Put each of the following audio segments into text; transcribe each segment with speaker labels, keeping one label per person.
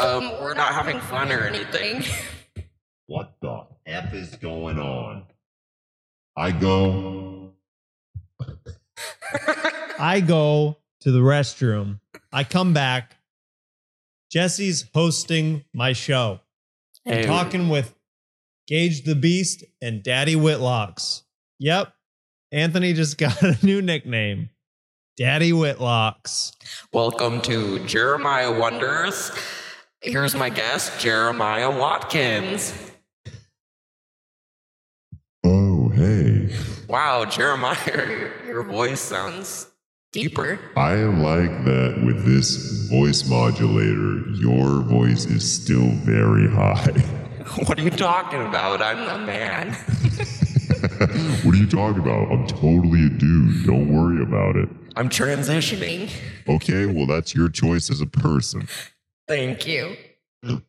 Speaker 1: Um, we're not having fun or anything.
Speaker 2: What the F is going on? I go.
Speaker 3: I go to the restroom. I come back. Jesse's hosting my show. I'm
Speaker 1: Hey.
Speaker 3: talking with Gage the Beast and Daddy Whitlocks. Yep. Anthony just got a new nickname. Daddy Whitlocks.
Speaker 1: Welcome to Jeremiah Wonders. Here's my guest, Jeremiah Watkins.
Speaker 2: Oh, hey.
Speaker 1: Wow, Jeremiah, your, your voice sounds deeper.
Speaker 2: I like that with this voice modulator, your voice is still very high.
Speaker 1: What are you talking about? I'm the man.
Speaker 2: what are you talking about? I'm totally a dude. Don't worry about it.
Speaker 1: I'm transitioning.
Speaker 2: Okay, well, that's your choice as a person.
Speaker 1: Thank you.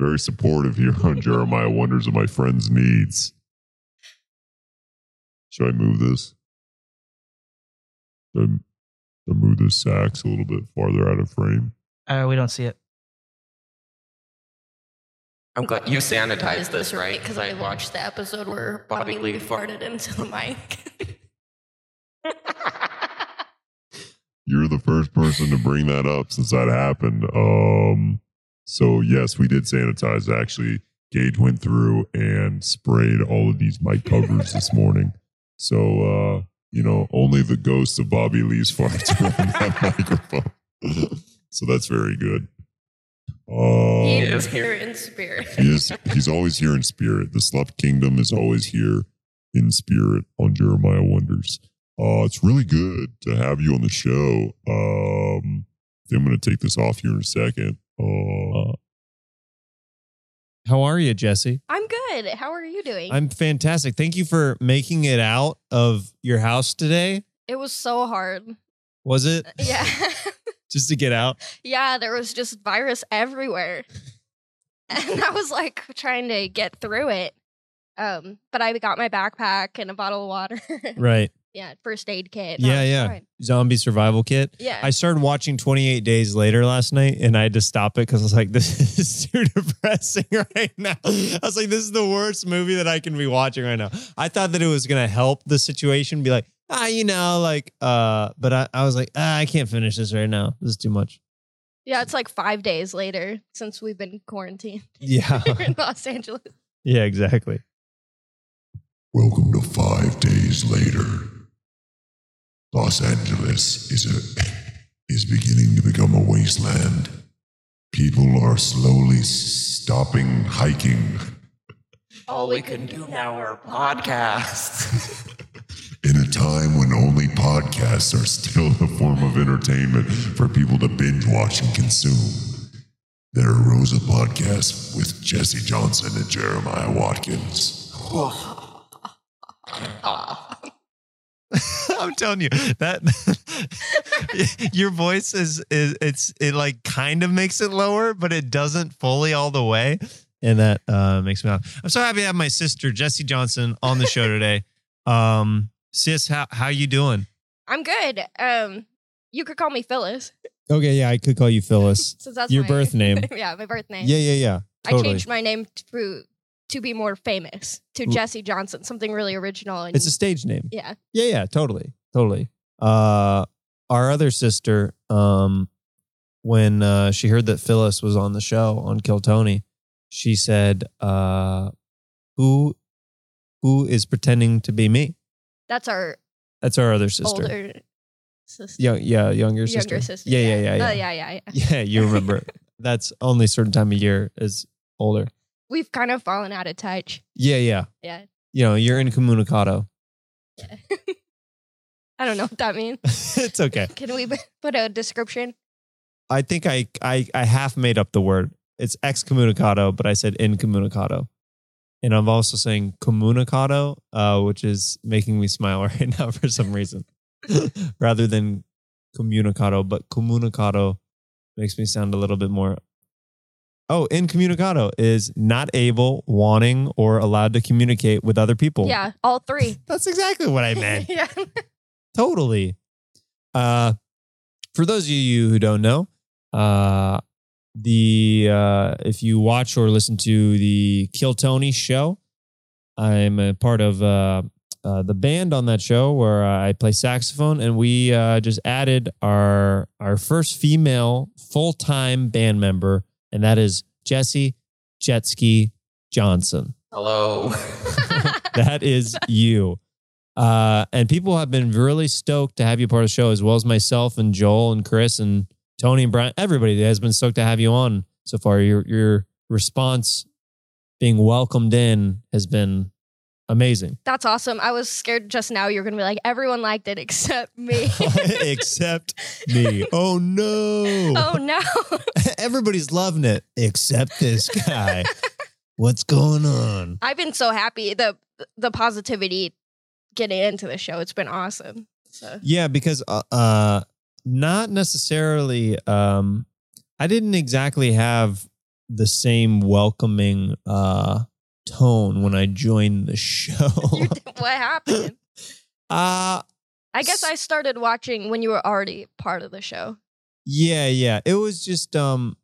Speaker 2: Very supportive here on Jeremiah Wonders of my friend's needs. Should I move this? Should I, I move this sax a little bit farther out of frame?
Speaker 4: Uh, we don't see it.
Speaker 1: I'm glad you sanitized this, right?
Speaker 5: Because I watched the episode where Bobby Lee farted into the mic.
Speaker 2: You're the first person to bring that up since that happened. Um, so yes, we did sanitize. Actually, Gage went through and sprayed all of these mic covers this morning. So uh, you know, only the ghost of Bobby Lee's farts on that microphone. so that's very good. Um,
Speaker 5: he
Speaker 1: is here
Speaker 5: in spirit.
Speaker 2: he is he's always here in spirit. The Slept Kingdom is always here in spirit on Jeremiah Wonders. Uh, it's really good to have you on the show. Um, I think I'm going to take this off here in a second. Uh,
Speaker 3: How are you, Jesse?
Speaker 5: I'm good. How are you doing?
Speaker 3: I'm fantastic. Thank you for making it out of your house today.
Speaker 5: it was so hard.
Speaker 3: Was it
Speaker 5: Yeah.
Speaker 3: just to get out?
Speaker 5: yeah, there was just virus everywhere. And I was like trying to get through it. Um, but I got my backpack and a bottle of water.
Speaker 3: Right.
Speaker 5: Yeah, first aid kit.
Speaker 3: Yeah, yeah.
Speaker 5: fine.
Speaker 3: Zombie survival kit.
Speaker 5: Yeah.
Speaker 3: I started watching 28 Days Later last night and I had to stop it because I was like, this is too depressing right now. I was like, this is the worst movie that I can be watching right now. I thought that it was going to help the situation, be like, ah, you know, like, uh, but I, I was like, ah, I can't finish this right now. This is too much.
Speaker 5: yeah, it's like five days later since we've been quarantined
Speaker 3: Yeah.
Speaker 5: here in Los Angeles.
Speaker 3: yeah, exactly.
Speaker 2: welcome to five days later. Los Angeles is a is beginning to become a wasteland. People are slowly stopping hiking.
Speaker 1: All we can do now are podcasts.
Speaker 2: In a time when only podcasts are still a form of entertainment for people to binge watch and consume, there arose a podcast with Jesse Johnson and Jeremiah Watkins.
Speaker 3: I'm telling you that your voice is is it's it like kind of makes it lower, but it doesn't fully all the way, and that uh, makes me laugh. I'm so happy to have my sister Jesse Johnson on the show today. Um, sis, how how you doing?
Speaker 5: I'm good. Um, you could call me Phyllis
Speaker 3: Okay, yeah, I could call you Phyllis.
Speaker 5: since that's
Speaker 3: Your
Speaker 5: my-
Speaker 3: birth name.
Speaker 5: yeah, my birth name.
Speaker 3: yeah, yeah, yeah.
Speaker 5: I changed my name to to be more famous to Jesse Johnson, something really original. And
Speaker 3: It's a stage name.
Speaker 5: yeah,
Speaker 3: Yeah, yeah, totally, totally. Uh, our other sister, um, when uh, she heard that Phyllis was on the show on Kill Tony, she said, uh, "Who, who is pretending to be me?"
Speaker 5: that's our
Speaker 3: That's our other sister.
Speaker 5: older sister,
Speaker 3: Yeah, yeah, younger
Speaker 5: younger
Speaker 3: sister.
Speaker 5: sister.
Speaker 3: Yeah, yeah, yeah, yeah.
Speaker 5: Oh, yeah, yeah, yeah.
Speaker 3: Yeah, you remember. That's only a certain time of year is older.
Speaker 5: We've kind of fallen out of touch.
Speaker 3: Yeah, yeah.
Speaker 5: Yeah,
Speaker 3: You know, you're incommunicado.
Speaker 5: yeah. I don't know what that means.
Speaker 3: it's okay.
Speaker 5: Can we put a description?
Speaker 3: I think I, I I half made up the word. It's excommunicado, but I said incommunicado. And I'm also saying comunicado, uh, which is making me smile right now for some reason, rather than communicado. But comunicado makes me sound a little bit more. Oh, incommunicado is not able, wanting, or allowed to communicate with other people.
Speaker 5: Yeah, all three.
Speaker 3: That's exactly what I meant.
Speaker 5: yeah.
Speaker 3: Totally. Uh, for those of you who don't know, uh, the uh, if you watch or listen to the Kill Tony show, I'm a part of uh, uh, the band on that show where I play saxophone, and we uh, just added our our first female full time band member, and that is Jesse Jetski Johnson.
Speaker 1: Hello.
Speaker 3: that is you. Uh, and people have been really stoked to have you part of the show, as well as myself and Joel and Chris and Tony and Brian. Everybody has been stoked to have you on so far. Your your response, being welcomed in, has been amazing.
Speaker 5: That's awesome. I was scared just now you were going to be like, everyone liked it except me.
Speaker 3: except me. Oh no!
Speaker 5: oh, no.
Speaker 3: Everybody's loving it except this guy. What's going on?
Speaker 5: I've been so happy. The the positivity getting into the show, it's been awesome. So
Speaker 3: Yeah, because uh, uh not necessarily um I didn't exactly have the same welcoming uh tone when I joined the show.
Speaker 5: What happened?
Speaker 3: uh
Speaker 5: I guess I started watching when you were already part of the show.
Speaker 3: yeah, yeah. It was just um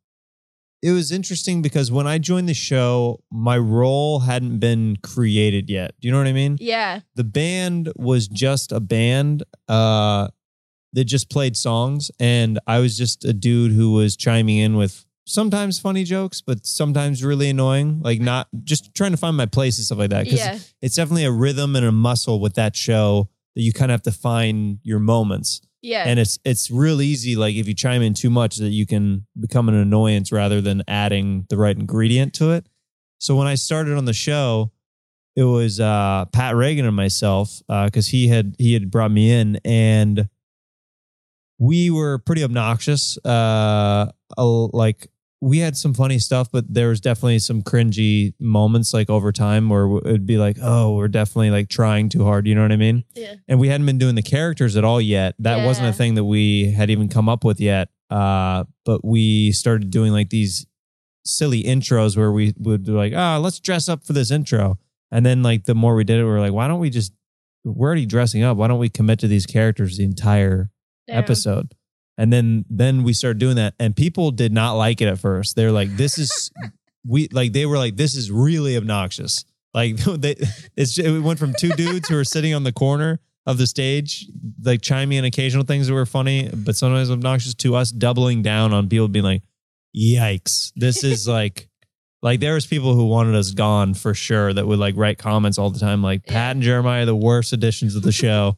Speaker 3: it was interesting because when I joined the show, my role hadn't been created yet. Do you know what I mean?
Speaker 5: Yeah.
Speaker 3: the band was just a band uh that just played songs and i was just a dude who was chiming in with sometimes funny jokes but sometimes really annoying like not just trying to find my place and stuff like that because
Speaker 5: Yeah.
Speaker 3: it's definitely a rhythm and a muscle with that show that you kind of have to find your moments
Speaker 5: Yeah.
Speaker 3: and it's it's real easy like if you chime in too much that you can become an annoyance rather than adding the right ingredient to it so when i started on the show it was uh pat regan and myself because he had he had brought me in and we were pretty obnoxious uh like we had some funny stuff but there was definitely some cringy moments like over time where it would be like oh we're definitely like trying too hard you know what i mean
Speaker 5: yeah.
Speaker 3: and we hadn't been doing the characters at all yet. That wasn't a thing that we had even come up with yet. Uh, but we started doing like these silly intros where we would be like, ah, let's dress up for this intro. And then like the more we did it, we were like, why don't we just we're already dressing up? Why don't we commit to these characters the entire
Speaker 5: Damn.
Speaker 3: episode? And then then we started doing that, and people did not like it at first. They're like, "This is we like." They were like, "This is really obnoxious." Like they, it's it went from two dudes who were sitting on the corner of the stage, like chiming in occasional things that were funny, but sometimes obnoxious, to us doubling down on people being like, "Yikes, this is like." Like there was people who wanted us gone for sure that would like write comments all the time, like Pat and Jeremiah are the worst additions of the show.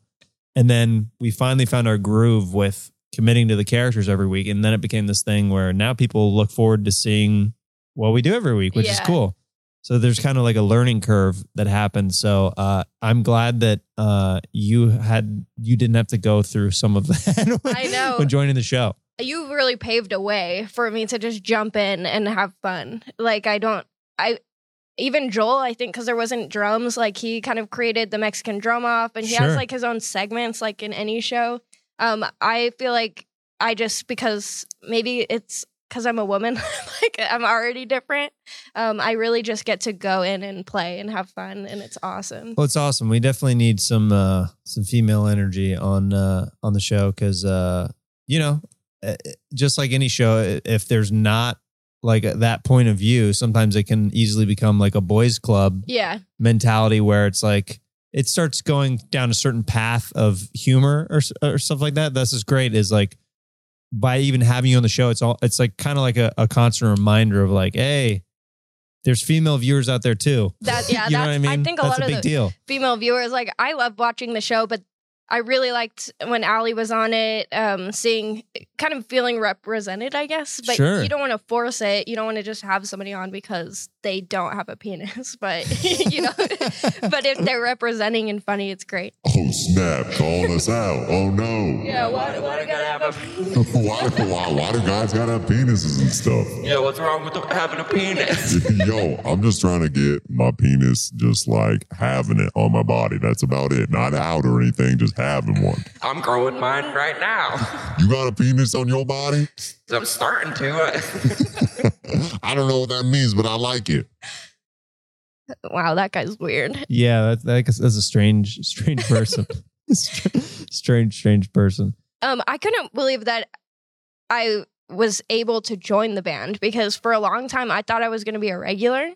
Speaker 3: And then we finally found our groove with committing to the characters every week. And then it became this thing where now people look forward to seeing what we do every week, which is cool. So there's kind of like a learning curve that happened. So uh, I'm glad that uh, you had you didn't have to go through some of that when,
Speaker 5: I know.
Speaker 3: when joining the show.
Speaker 5: you really paved a way for me to just jump in and have fun. Like I don't I even Joel, I think because there wasn't drums, like he kind of created the Mexican drum off and he
Speaker 3: Sure.
Speaker 5: has like his own segments like in any show. Um I feel like I just because maybe it's because I'm a woman, like I'm already different. Um, I really just get to go in and play and have fun, and it's awesome.
Speaker 3: Well, it's awesome. We definitely need some uh, some female energy on uh, on the show because uh, you know, uh, just like any show, if there's not like that point of view, sometimes it can easily become like a boys' club
Speaker 5: Yeah,
Speaker 3: mentality where it's like it starts going down a certain path of humor or or stuff like that. That's just great. Is like by even having you on the show, it's all it's like kind of like a, a constant reminder of like, hey, there's female viewers out there too.
Speaker 5: that yeah.
Speaker 3: you know
Speaker 5: that's,
Speaker 3: what I mean?
Speaker 5: think a
Speaker 3: That's
Speaker 5: lot
Speaker 3: a
Speaker 5: of the
Speaker 3: deal.
Speaker 5: female viewers like I love watching the show, but I really liked when Allie was on it, um, seeing kind of feeling represented, I guess. But
Speaker 3: Sure.
Speaker 5: you don't want to force it. You don't want to just have somebody on because they don't have a penis. But you know, but if they're representing and funny, it's great.
Speaker 2: Oh snap! Calling us out. Oh no!
Speaker 5: Yeah, why,
Speaker 1: Why do gotta have a
Speaker 2: why, why, why do guys gotta have penises and stuff?
Speaker 1: Yeah, what's wrong with having a penis?
Speaker 2: Yo, I'm just trying to get my penis just like having it on my body. That's about it. Not out or anything, just having one.
Speaker 1: I'm growing mine right now.
Speaker 2: You got a penis on your body?
Speaker 1: I'm starting to.
Speaker 2: I don't know what that means, but I like it.
Speaker 5: Wow, that guy's weird.
Speaker 3: Yeah, that's that's that's a strange, strange person. strange, strange person.
Speaker 5: Um, I couldn't believe that I was able to join the band because for a long time I thought I was going to be a regular.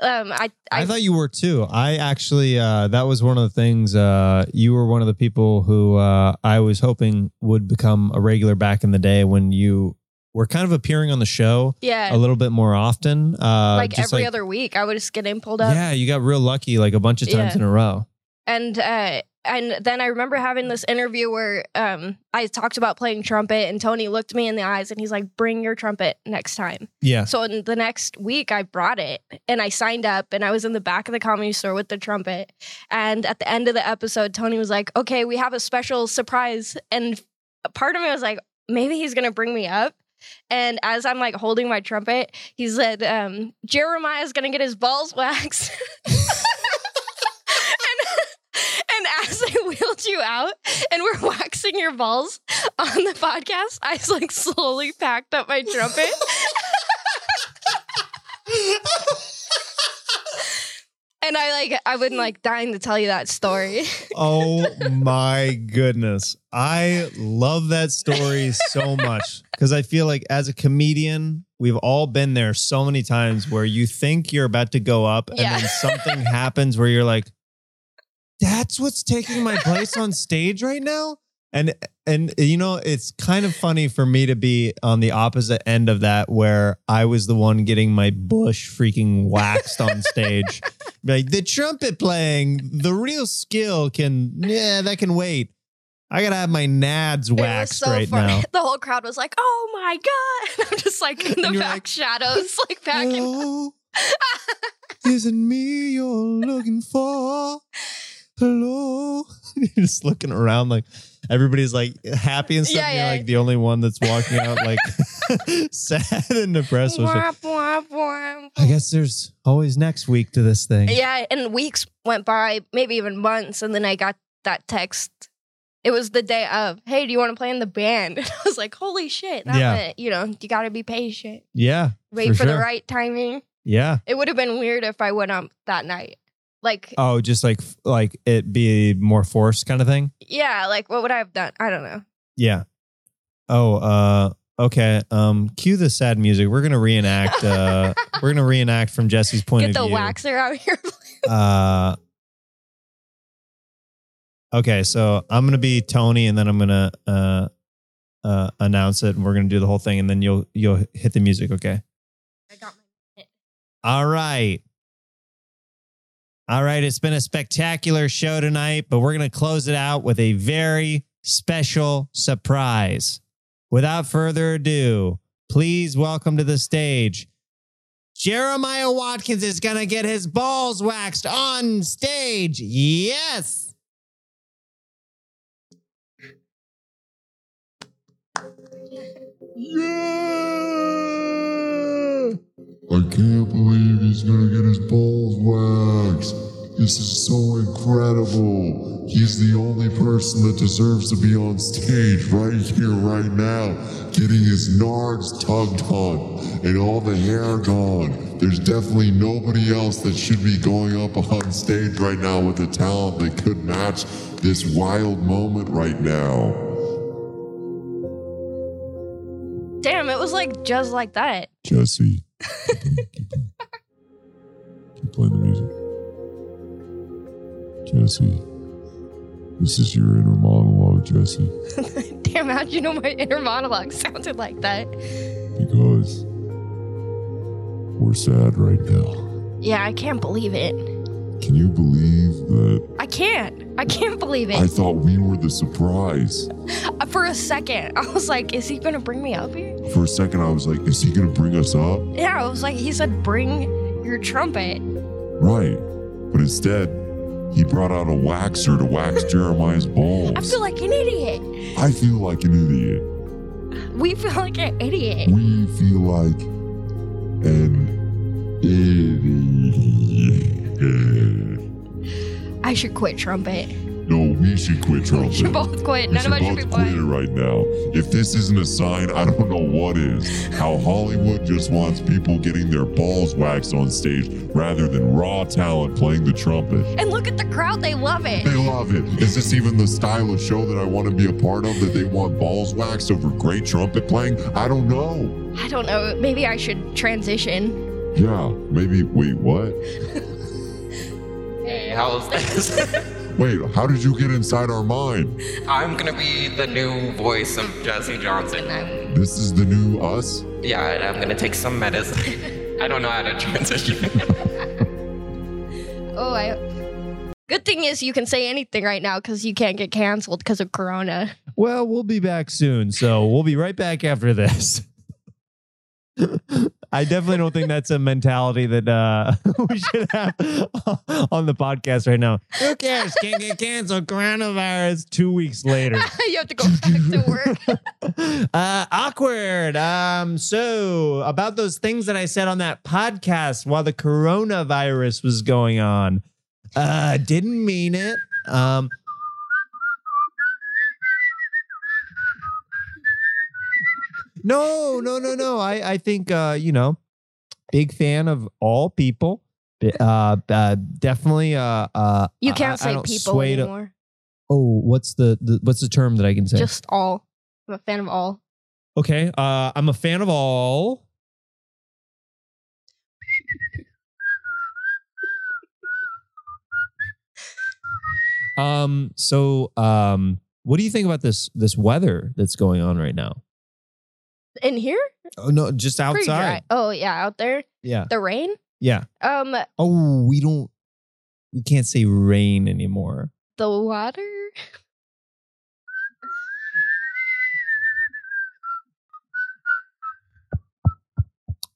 Speaker 5: Um, I,
Speaker 3: I,
Speaker 5: I,
Speaker 3: thought you were too. I actually, uh, that was one of the things. Uh, you were one of the people who uh, I was hoping would become a regular back in the day when you were kind of appearing on the show
Speaker 5: yeah,
Speaker 3: a little bit more often. Uh,
Speaker 5: like every other week I would just get in pulled up.
Speaker 3: Yeah, you got real lucky like a bunch of times
Speaker 5: Yeah.
Speaker 3: in a row.
Speaker 5: and uh and then I remember having this interview where um I talked about playing trumpet and Tony looked me in the eyes and he's like bring your trumpet next time.
Speaker 3: Yeah.
Speaker 5: So in the next week I brought it and I signed up and I was in the back of the comedy store with the trumpet and at the end of the episode Tony was like okay we have a special surprise and part of me was like maybe he's going to bring me up and as I'm like holding my trumpet he said um Jeremiah's to get his balls waxed and, and as I wheeled you out and we're waxing your balls on the podcast, I like slowly packed up my trumpet. And I like I wouldn't like dying to tell you that story.
Speaker 3: Oh my goodness. I love that story so much because I feel like as a comedian, we've all been there so many times where you think you're about to go up and
Speaker 5: Yeah.
Speaker 3: then something happens where you're like, that's what's taking my place on stage right now? And and you know, it's kind of funny for me to be on the opposite end of that where I was the one getting my bush freaking waxed on stage. like the trumpet playing, the real skill can yeah, that can wait. I gotta have my nads waxed
Speaker 5: so
Speaker 3: right
Speaker 5: funny.
Speaker 3: now.
Speaker 5: The whole crowd was like, "Oh my god!" And I'm just like in the back
Speaker 3: like,
Speaker 5: shadows, like packing.
Speaker 3: Hello, isn't me you're looking for? Hello, you're just looking around like everybody's like happy and stuff.
Speaker 5: Yeah,
Speaker 3: and you're
Speaker 5: yeah.
Speaker 3: like the only one that's walking out like sad and depressed. I guess there's always next week to this thing.
Speaker 5: Yeah, and weeks went by, maybe even months, and then I got that text. It was the day of, hey, do you want to play in the band? And I was like, holy shit.
Speaker 3: Yeah.
Speaker 5: meant, you know, you got to be patient.
Speaker 3: Yeah,
Speaker 5: Wait
Speaker 3: For
Speaker 5: for, the right timing.
Speaker 3: yeah.
Speaker 5: It would have been weird if I went up that night. Like,
Speaker 3: Oh, just like like it be more forced kind of thing.
Speaker 5: yeah, like what would I have done? I don't know.
Speaker 3: Yeah. Oh, uh okay. Um cue the sad music. We're gonna reenact uh we're gonna reenact from Jesse's point
Speaker 5: Get
Speaker 3: of view.
Speaker 5: Get the waxer out here.
Speaker 3: Uh Okay, so I'm gonna be Tony and then I'm gonna uh uh announce it and we're gonna do the whole thing and then you'll you'll hit the music, okay?
Speaker 5: I got my
Speaker 3: All right. All right. It's been a spectacular show tonight, but we're going to close it out with a very special surprise. Without further ado, please welcome to the stage. Jeremiah Watkins is going to get his balls waxed on stage. Yes.
Speaker 2: Yeah! I can't believe he's gonna get his balls waxed. This is so incredible. He's the only person that deserves to be on stage right here, right now, getting his nards tugged on and all the hair gone. There's definitely nobody else that should be going up on stage right now with the talent that could match this wild moment right now.
Speaker 5: Damn, it was like just like that.
Speaker 2: Jesse. keep, keep playing the music. Jesse. This is your inner monologue, Jesse.
Speaker 5: Damn, how'd you know my inner monologue sounded like that?
Speaker 2: Because we're sad right now.
Speaker 5: Yeah, I can't believe it.
Speaker 2: Can you believe that
Speaker 5: I can't. I can't believe it.
Speaker 2: I thought we were the surprise?
Speaker 5: Uh, For a second, I was like, is he gonna bring me up here?
Speaker 2: For a second, I was like, is he going to bring us up?
Speaker 5: Yeah, I was like, he said, bring your trumpet.
Speaker 2: Right. But instead, he brought out a waxer to wax Jeremiah's balls.
Speaker 5: I feel like an idiot.
Speaker 2: I feel like an idiot.
Speaker 5: We feel like an idiot.
Speaker 2: We feel like an idiot.
Speaker 5: I should quit trumpet.
Speaker 2: No, we should quit trumpet.
Speaker 5: We should both quit.
Speaker 2: We
Speaker 5: None of us
Speaker 2: should
Speaker 5: should be
Speaker 2: quit it right now. If this isn't a sign, I don't know what is. How Hollywood just wants people getting their balls waxed on stage rather than raw talent playing the trumpet.
Speaker 5: And look at the crowd; they love it.
Speaker 2: They love it. Is this even the style of show that I want to be a part of? That they want balls waxed over great trumpet playing? I don't know.
Speaker 5: I don't know. Maybe I should transition.
Speaker 2: Yeah, maybe. Wait, what?
Speaker 1: Hey, how's this?
Speaker 2: Wait, how did you get inside our mind?
Speaker 1: I'm gonna be the new voice of Jesse Johnson.
Speaker 5: I'm,
Speaker 2: This is the new us?
Speaker 1: Yeah, and I'm gonna take some medicine. I don't know how to transition.
Speaker 5: oh, I. Good thing is you can say anything right now because you can't get canceled because of Corona.
Speaker 3: Well, we'll be back soon, so we'll be right back after this. I definitely don't think that's a mentality that uh, we should have on the podcast right now. Who cares? Can't get canceled. Coronavirus. Two weeks later.
Speaker 5: you have to go back to work.
Speaker 3: uh, awkward. Um, so about those things that I said on that podcast while the coronavirus was going on. Uh, didn't mean it. Um, no, no, no, no. I, I think, uh, you know, big fan of all people. Uh, uh definitely. Uh, uh,
Speaker 5: You can't
Speaker 3: I
Speaker 5: say
Speaker 3: don't
Speaker 5: people
Speaker 3: sway to-
Speaker 5: anymore.
Speaker 3: oh, what's the, the what's the term that I can say?
Speaker 5: Just all. I'm a fan of all.
Speaker 3: Okay. Uh, I'm a fan of all. Um. So, um, what do you think about this this weather that's going on right now?
Speaker 5: In here?
Speaker 3: Oh no, just
Speaker 5: Pretty dry.
Speaker 3: outside.
Speaker 5: Oh yeah, out there.
Speaker 3: Yeah.
Speaker 5: The rain?
Speaker 3: Yeah.
Speaker 5: Um,
Speaker 3: Oh, we don't. We can't say rain anymore.
Speaker 5: the water?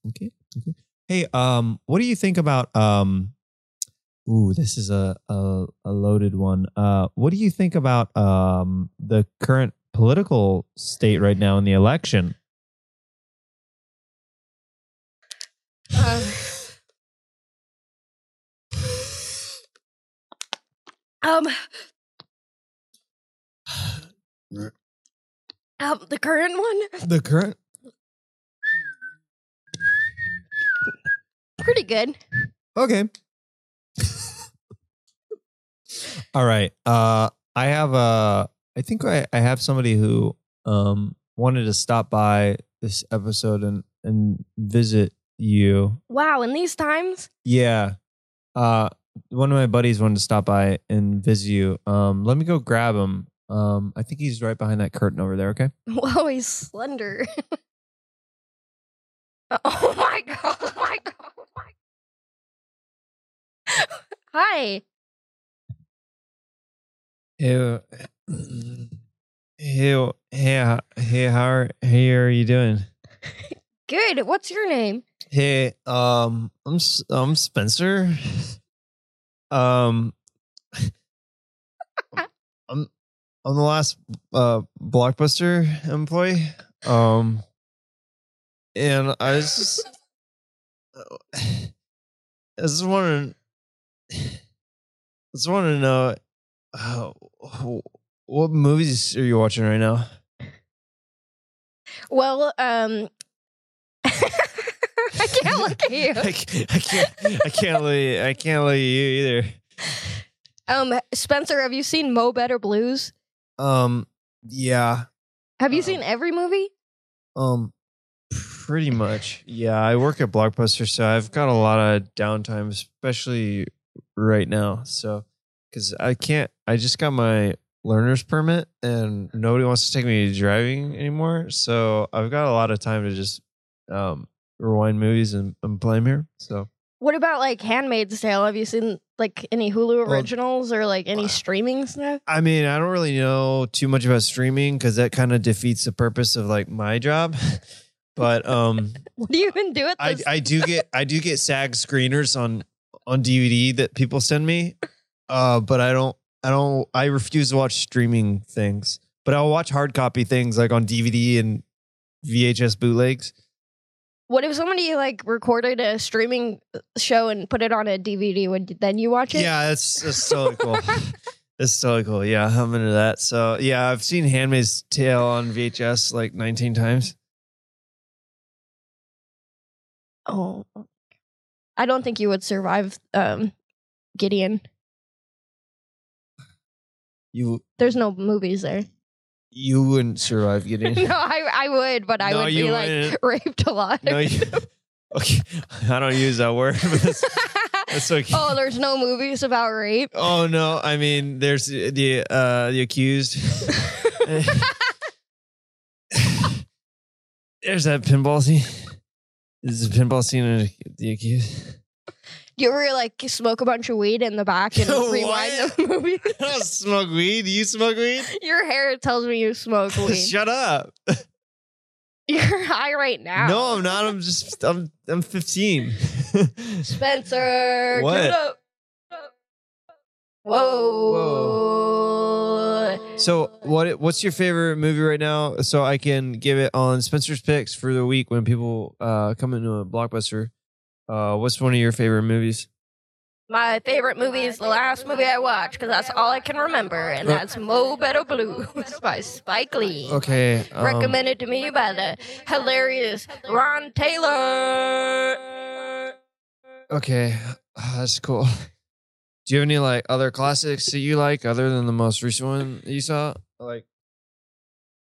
Speaker 3: Okay. Okay. Hey, um, what do you think about um Ooh, this is a, a a loaded one. Uh what do you think about um the current political state right now in the election?
Speaker 5: Um, um, um, the current one?
Speaker 3: The current
Speaker 5: Pretty good.
Speaker 3: Okay. All right. Uh I have a I think I, I have somebody who um wanted to stop by this episode and and visit you.
Speaker 5: Wow, in these times?
Speaker 3: Yeah. Uh one of my buddies wanted to stop by and visit you. Um let me go grab him. Um I think he's right behind that curtain over there, okay?
Speaker 5: Whoa, he's slender. oh my god, oh my god, oh my Hi.
Speaker 3: Hey, hey, hey, hey, how are, hey, how are you doing?
Speaker 5: Good. What's your name?
Speaker 3: Hey, um, I'm I'm Spencer. Um, I'm I'm the last uh blockbuster employee. Um, and I was just I just wanted I just wanted to know uh, what movies are you watching right now?
Speaker 5: Well, um I can't look at you.
Speaker 3: I can't, I can't, I can't look, at- I can't look at you either.
Speaker 5: Um Spencer, have you seen Mo Better Blues?
Speaker 3: Um, yeah,
Speaker 5: Have you
Speaker 3: Uh-oh.
Speaker 5: seen every movie?
Speaker 3: um, pretty much. Yeah, I work at Blockbuster, so I've got a lot of downtime, especially right now. So, because I can't, I just got my learner's permit, and nobody wants to take me driving anymore. So I've got a lot of time to just um rewind movies and, and play 'em here. So.
Speaker 5: What about like Handmaid's Tale? Have you seen like any Hulu originals or like any
Speaker 3: uh,
Speaker 5: streaming stuff?
Speaker 3: I mean, I don't really know too much about streaming because that kind of defeats the purpose of like my job. But um,
Speaker 5: What do you even do at
Speaker 3: I
Speaker 5: this?
Speaker 3: I do get I do get SAG screeners on on DVD that people send me. Uh, but I don't I don't I refuse to watch streaming things. But I'll watch hard copy things like on DVD and VHS bootlegs.
Speaker 5: What if somebody like recorded a streaming show and put it on a DVD? Would then you watch it?
Speaker 3: Yeah, that's that's totally cool. It's totally cool. Yeah, I'm into that. So yeah, I've seen Handmaid's Tale on VHS like 19 times.
Speaker 5: Oh, I don't think you would survive um, Gilead.
Speaker 3: You
Speaker 5: There's no movies there.
Speaker 3: You wouldn't survive getting.
Speaker 5: no, I I would, but I
Speaker 3: No,
Speaker 5: would
Speaker 3: you
Speaker 5: be like
Speaker 3: wouldn't.
Speaker 5: raped alive.
Speaker 3: no, you, okay. I don't use that word. but that's, that's okay.
Speaker 5: oh, there's no movies about rape.
Speaker 3: Oh no! I mean, there's the uh the accused. there's that pinball scene. This is a pinball scene of the accused.
Speaker 5: Do you ever like smoke a bunch of weed in the back and rewind the movie?
Speaker 3: I don't smoke weed. Do you smoke weed?
Speaker 5: Your hair tells me you smoke weed.
Speaker 3: Shut up.
Speaker 5: You're high right now.
Speaker 3: No, I'm not. I'm just. I'm. I'm 15.
Speaker 5: Spencer.
Speaker 3: What?
Speaker 5: give it up. Whoa.
Speaker 3: So what what's your favorite movie right now? So I can give it on Spencer's picks for the week when people uh come into a blockbuster. Uh what's one of your favorite movies?
Speaker 5: My favorite movie is the last movie I watched because that's all I can remember, and that's Mo Better Blues by Spike Lee.
Speaker 3: Okay. um,
Speaker 5: Recommended to me by the hilarious Ron Taylor.
Speaker 3: Okay. Uh, that's cool. Do you have any like other classics that you like other than the most recent one that you saw? Like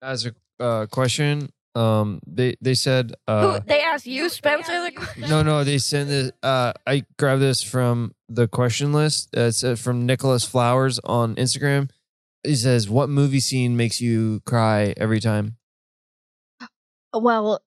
Speaker 3: as a uh, question, um they they said uh
Speaker 5: Who, they asked you, Spencer, the question?
Speaker 3: No, no, they sent this. Uh, I grabbed this from the question list. Uh, it's uh, from Nicholas Flowers on Instagram. He says, "What movie scene makes you cry every time?"
Speaker 5: Well,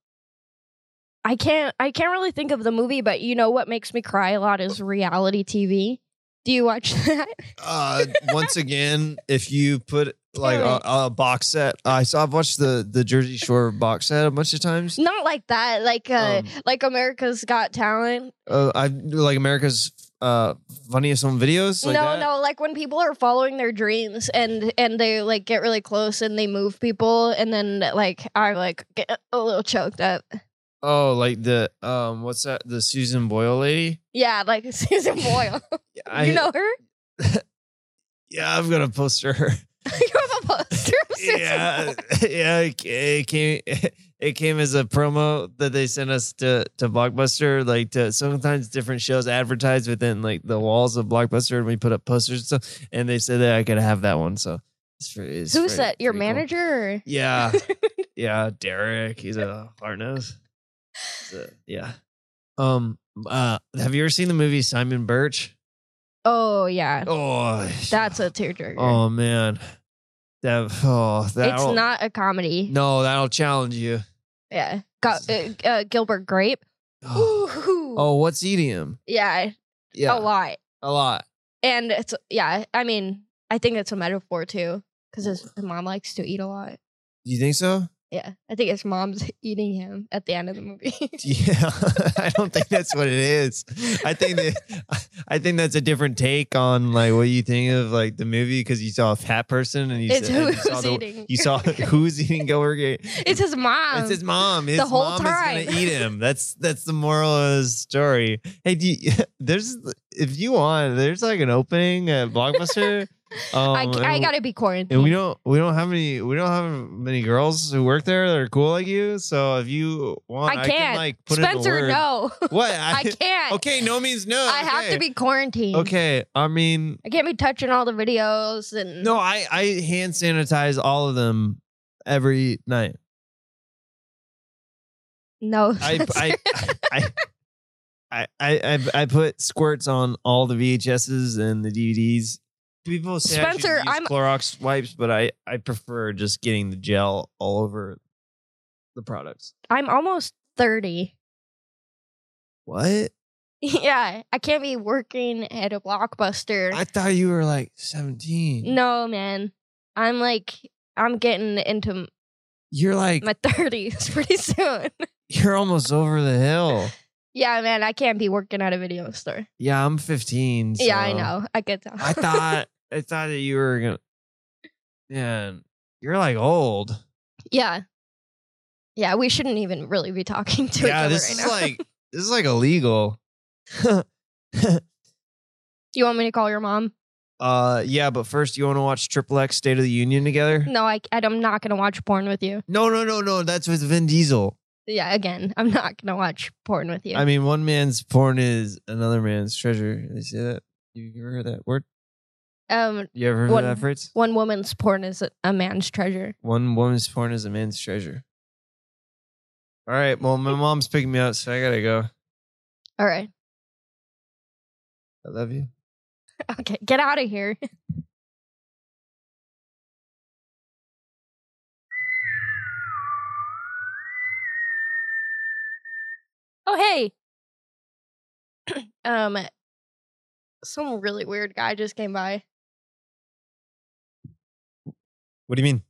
Speaker 5: I can't. I can't really think of the movie, but you know what makes me cry a lot is reality TV. Do you watch that?
Speaker 3: Uh, once again, if you put like a, a box set, I saw. I've watched the the Jersey Shore box set a bunch of times.
Speaker 5: Not like that. Like uh,
Speaker 3: Um,
Speaker 5: like America's Got Talent.
Speaker 3: Uh, I like America's uh funniest home videos. Like
Speaker 5: no,
Speaker 3: that.
Speaker 5: no. Like when people are following their dreams and and they like get really close and they move people and then like I like get a little choked up.
Speaker 3: Oh, like the um, what's that? The Susan Boyle lady.
Speaker 5: Yeah, like Susan Boyle.
Speaker 3: I,
Speaker 5: you know her?
Speaker 3: Yeah, I've got a poster.
Speaker 5: you have a poster of Susan
Speaker 3: yeah,
Speaker 5: Boyle.
Speaker 3: yeah. It it came. It came as a promo that they sent us to to Blockbuster. Like to sometimes different shows advertised within like the walls of Blockbuster, and we put up posters and stuff. And they said that I could have that one. So it's for it's
Speaker 5: Who's that? Your
Speaker 3: cool.
Speaker 5: manager? Or?
Speaker 3: Yeah, yeah. Derek. He's a hard nose. So, yeah. Um. Uh. Have you ever seen the movie Simon Birch?
Speaker 5: Oh yeah,
Speaker 3: Oh,
Speaker 5: that's a tearjerker.
Speaker 3: Oh man, that oh that
Speaker 5: it's not a comedy.
Speaker 3: No, that'll challenge you.
Speaker 5: Yeah, Got, uh, uh, Gilbert Grape.
Speaker 3: Oh, oh what's eating him?
Speaker 5: yeah,
Speaker 3: Yeah,
Speaker 5: a lot.
Speaker 3: a lot.
Speaker 5: And it's yeah. I mean, I think it's a metaphor too, because his, his mom likes to eat a lot.
Speaker 3: Do you think so?
Speaker 5: Yeah, I think his mom's eating him at the end of the movie.
Speaker 3: Yeah, I don't think that's what it is. I think that I think that's a different take on like what you think of like the movie because you saw a fat person and you,
Speaker 5: it's
Speaker 3: said, and you
Speaker 5: who's
Speaker 3: saw the,
Speaker 5: eating.
Speaker 3: you saw who's eating Gilbert
Speaker 5: it's his mom.
Speaker 3: It's his mom. His
Speaker 5: whole
Speaker 3: mom
Speaker 5: time.
Speaker 3: is gonna eat him. That's that's the moral of the story. Hey, do you, there's if you want, there's like an opening at Blockbuster. Um,
Speaker 5: I, I gotta be quarantined.
Speaker 3: And we don't we don't have any we don't have many girls who work there that are cool like you. So if you want,
Speaker 5: I
Speaker 3: I,
Speaker 5: can't.
Speaker 3: can like put in the
Speaker 5: Spencer,
Speaker 3: word.
Speaker 5: no.
Speaker 3: What
Speaker 5: I can't.
Speaker 3: Okay, no means no.
Speaker 5: I have to be quarantined.
Speaker 3: Okay, I mean,
Speaker 5: I can't be touching all the videos and
Speaker 3: no, I I hand sanitize all of them every night.
Speaker 5: no.
Speaker 3: I I I. I, I I I put squirts on all the VHSs and the DVDs. People say
Speaker 5: Spencer,
Speaker 3: I
Speaker 5: I'm-
Speaker 3: Clorox wipes, but I I prefer just getting the gel all over the products.
Speaker 5: I'm almost thirty.
Speaker 3: What?
Speaker 5: Yeah, I can't be working at a blockbuster.
Speaker 3: I thought you were like 17.
Speaker 5: no, man. I'm like I'm getting into
Speaker 3: You're like
Speaker 5: my thirties pretty soon.
Speaker 3: you're almost over the hill.
Speaker 5: yeah, man, I can't be working at a video store.
Speaker 3: Yeah, I'm 15.
Speaker 5: Yeah, I know. I get that.
Speaker 3: I thought I thought that you were gonna Man, you're like old.
Speaker 5: yeah. Yeah, we shouldn't even really be talking to
Speaker 3: yeah,
Speaker 5: each other
Speaker 3: this
Speaker 5: right
Speaker 3: is
Speaker 5: now.
Speaker 3: like this is like illegal.
Speaker 5: you want me to call your mom?
Speaker 3: Uh, yeah, but first, you want to watch Triple X State of the Union together?
Speaker 5: No, I, I'm not gonna watch porn with you.
Speaker 3: No, no, no, no. That's with Vin Diesel.
Speaker 5: Yeah, again, I'm not gonna watch porn with you.
Speaker 3: I mean, one man's porn is another man's treasure. They say that. You ever heard that word?
Speaker 5: Um,
Speaker 3: You ever heard
Speaker 5: One-
Speaker 3: that phrase?
Speaker 5: one woman's porn is a, a man's treasure.
Speaker 3: One woman's porn is a man's treasure. All right. Well, my mom's picking me up, so I gotta go.
Speaker 5: All right,
Speaker 3: I love you.
Speaker 5: okay, get out of here. oh hey, um, some really weird guy just came by,
Speaker 3: What do you mean?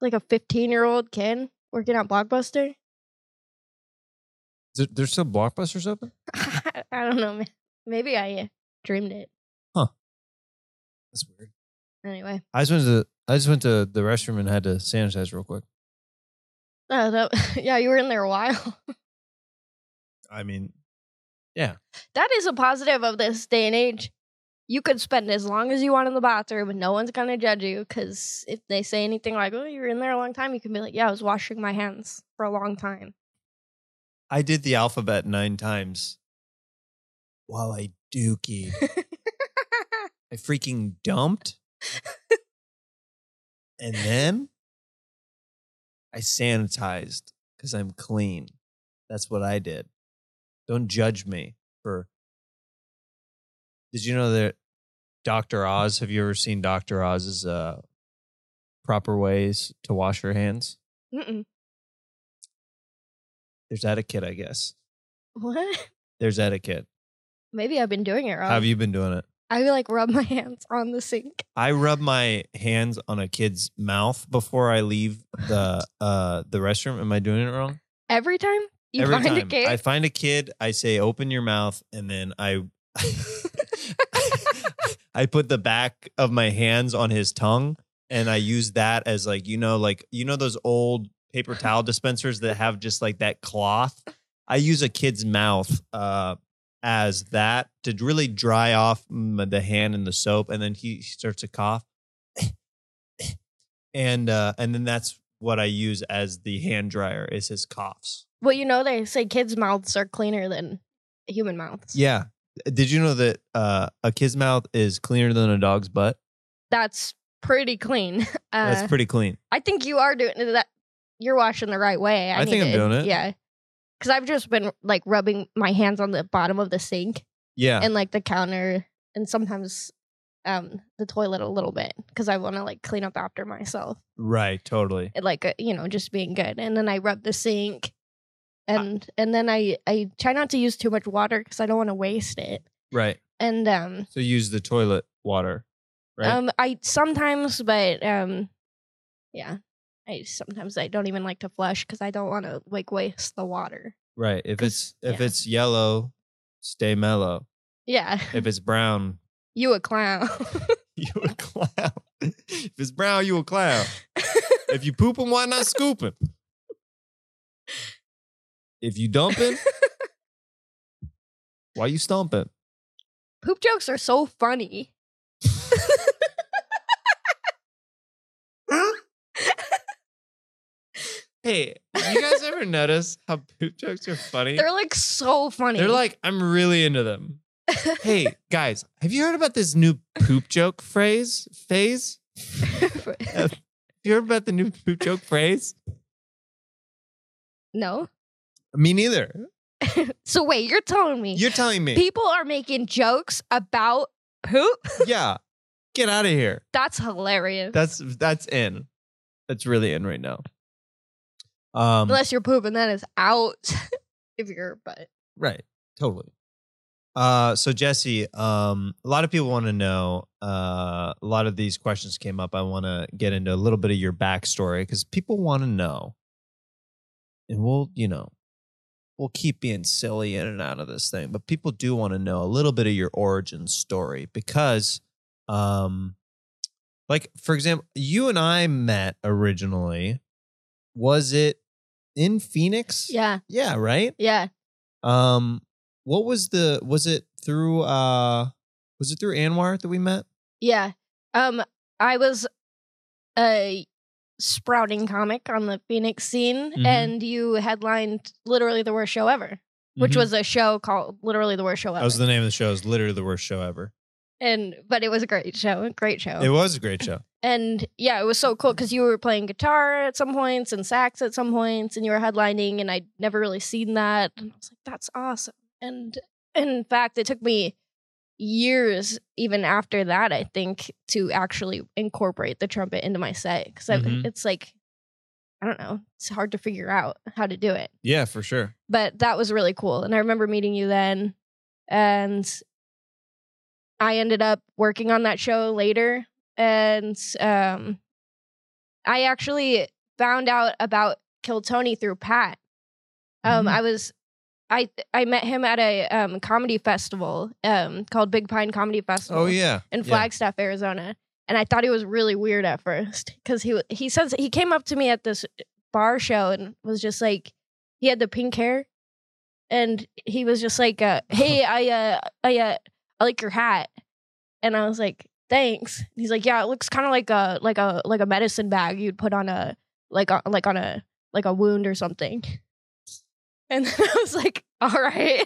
Speaker 5: like a 15 year old kid working at Blockbuster.
Speaker 3: Is there, there's still blockbusters open?
Speaker 5: I don't know, man. Maybe I uh, dreamed it. Huh.
Speaker 3: That's weird.
Speaker 5: Anyway,
Speaker 3: I just went to I just went to the restroom and had to sanitize real quick.
Speaker 5: uh, that, yeah, you were in there a while.
Speaker 3: I mean, yeah.
Speaker 5: that is a positive of this day and age. You could spend as long as you want in the bathroom and no one's going to judge you because if they say anything like, oh, you were in there a long time, you can be like, yeah, I was washing my hands for a long time.
Speaker 3: I did the alphabet nine times while I dookie. I freaking dumped. and then I sanitized because I'm clean. That's what I did. Don't judge me for. Did you know that Dr. Oz? Have you ever seen Dr. Oz's uh, proper ways to wash your hands?
Speaker 5: Mm-mm.
Speaker 3: There's etiquette, I guess.
Speaker 5: What?
Speaker 3: There's etiquette.
Speaker 5: Maybe I've been doing it wrong.
Speaker 3: Have you been doing it?
Speaker 5: I like rub my hands on the sink.
Speaker 3: I rub my hands on a kid's mouth before I leave the uh the restroom. Am I doing it wrong?
Speaker 5: Every time you
Speaker 3: Every
Speaker 5: find
Speaker 3: time
Speaker 5: a kid,
Speaker 3: I find a kid, I say open your mouth and then I I put the back of my hands on his tongue and I use that as like you know like you know those old paper towel dispensers that have just like that cloth. I use a kid's mouth uh as that to really dry off the hand and the soap and then he starts to cough. And uh and then that's what I use as the hand dryer is his coughs.
Speaker 5: well, you know, they say kids' mouths are cleaner than human mouths.
Speaker 3: Yeah. Did you know that uh, a kid's mouth is cleaner than a dog's butt?
Speaker 5: That's pretty clean. Uh,
Speaker 3: That's pretty clean.
Speaker 5: I think you are doing that. You're washing the right way. I,
Speaker 3: I think I'm
Speaker 5: to-
Speaker 3: doing it.
Speaker 5: Yeah. Because I've just been like rubbing my hands on the bottom of the sink
Speaker 3: Yeah.
Speaker 5: and like the counter and sometimes um the toilet a little bit because I want to like clean up after myself.
Speaker 3: right. Totally.
Speaker 5: And, like uh, you know just being good. And then I rub the sink. And and then I I try not to use too much water because I don't want to waste it.
Speaker 3: Right.
Speaker 5: And um
Speaker 3: So use the toilet water. Right.
Speaker 5: um I sometimes but um yeah I sometimes I don't even like to flush because I don't want to like waste the water.
Speaker 3: right. If it's if
Speaker 5: yeah.
Speaker 3: it's yellow, stay mellow.
Speaker 5: Yeah,
Speaker 3: If it's brown,
Speaker 5: you a clown.
Speaker 3: you a clown. if it's brown, you a clown. If you poop pooping, why not scoop scooping? If you dumping, why you stomping?
Speaker 5: Poop jokes are so funny.
Speaker 3: Hey, you guys ever notice how poop jokes are funny?
Speaker 5: They're like so funny.
Speaker 3: They're like, I'm really into them. Hey, guys, have you heard about this new poop joke phrase? Phase? Have you heard about the new poop joke phrase?
Speaker 5: no.
Speaker 3: Me neither.
Speaker 5: So wait, you're telling me
Speaker 3: You're telling me.
Speaker 5: people are making jokes about poop?
Speaker 3: yeah. Get out of here.
Speaker 5: That's hilarious.
Speaker 3: That's that's in. That's really in right now. Um
Speaker 5: Unless you're pooping, that is out. if you're, but
Speaker 3: Right. Totally. Uh, so Jesse, um, a lot of people want to know. Uh, a lot of these questions came up. I want to get into a little bit of your backstory because people want to know, and we'll, you know, we'll keep being silly in and out of this thing, but people do want to know a little bit of your origin story because, um, like for example, you and I met originally. Was it in Phoenix?
Speaker 5: yeah,
Speaker 3: Yeah. Right.
Speaker 5: yeah.
Speaker 3: Um, what was the was it through uh was it through Anwar that we met?
Speaker 5: Yeah. Um, I was a sprouting comic on the Phoenix scene,
Speaker 3: Mhm.
Speaker 5: and you headlined literally the worst show ever, which
Speaker 3: Mhm.
Speaker 5: was a show called literally the worst show ever.
Speaker 3: that was the name of the show. It was literally the worst show ever.
Speaker 5: and but it was a great show, great show.
Speaker 3: It was a great show.
Speaker 5: and yeah, it was so cool because you were playing guitar at some points and sax at some points, and you were headlining, and I'd never really seen that, and I was like, that's awesome. And in fact, it took me years, even after that, I think, to actually incorporate the trumpet into my set because
Speaker 3: Mhm.
Speaker 5: it's like, I don't know, it's hard to figure out how to do it
Speaker 3: Yeah, for sure.
Speaker 5: but that was really cool. And I remember meeting you then, and I ended up working on that show later. And um, I actually found out about Kill Tony through Pat. Um,
Speaker 3: Mhm.
Speaker 5: I was. I I met him at a um, comedy festival um, called Big Pine Comedy Festival
Speaker 3: Oh yeah.
Speaker 5: in
Speaker 3: Yeah.
Speaker 5: Flagstaff, Arizona. And I thought he was really weird at first because he he says he came up to me at this bar show and was just like he had the pink hair, and he was just like, uh, "Hey, I uh I uh I like your hat," and I was like, "Thanks." He's like, "Yeah, it looks kind of like a like a like a medicine bag you'd put on a like a, like on a like a wound or something." And then I was like, "All right,"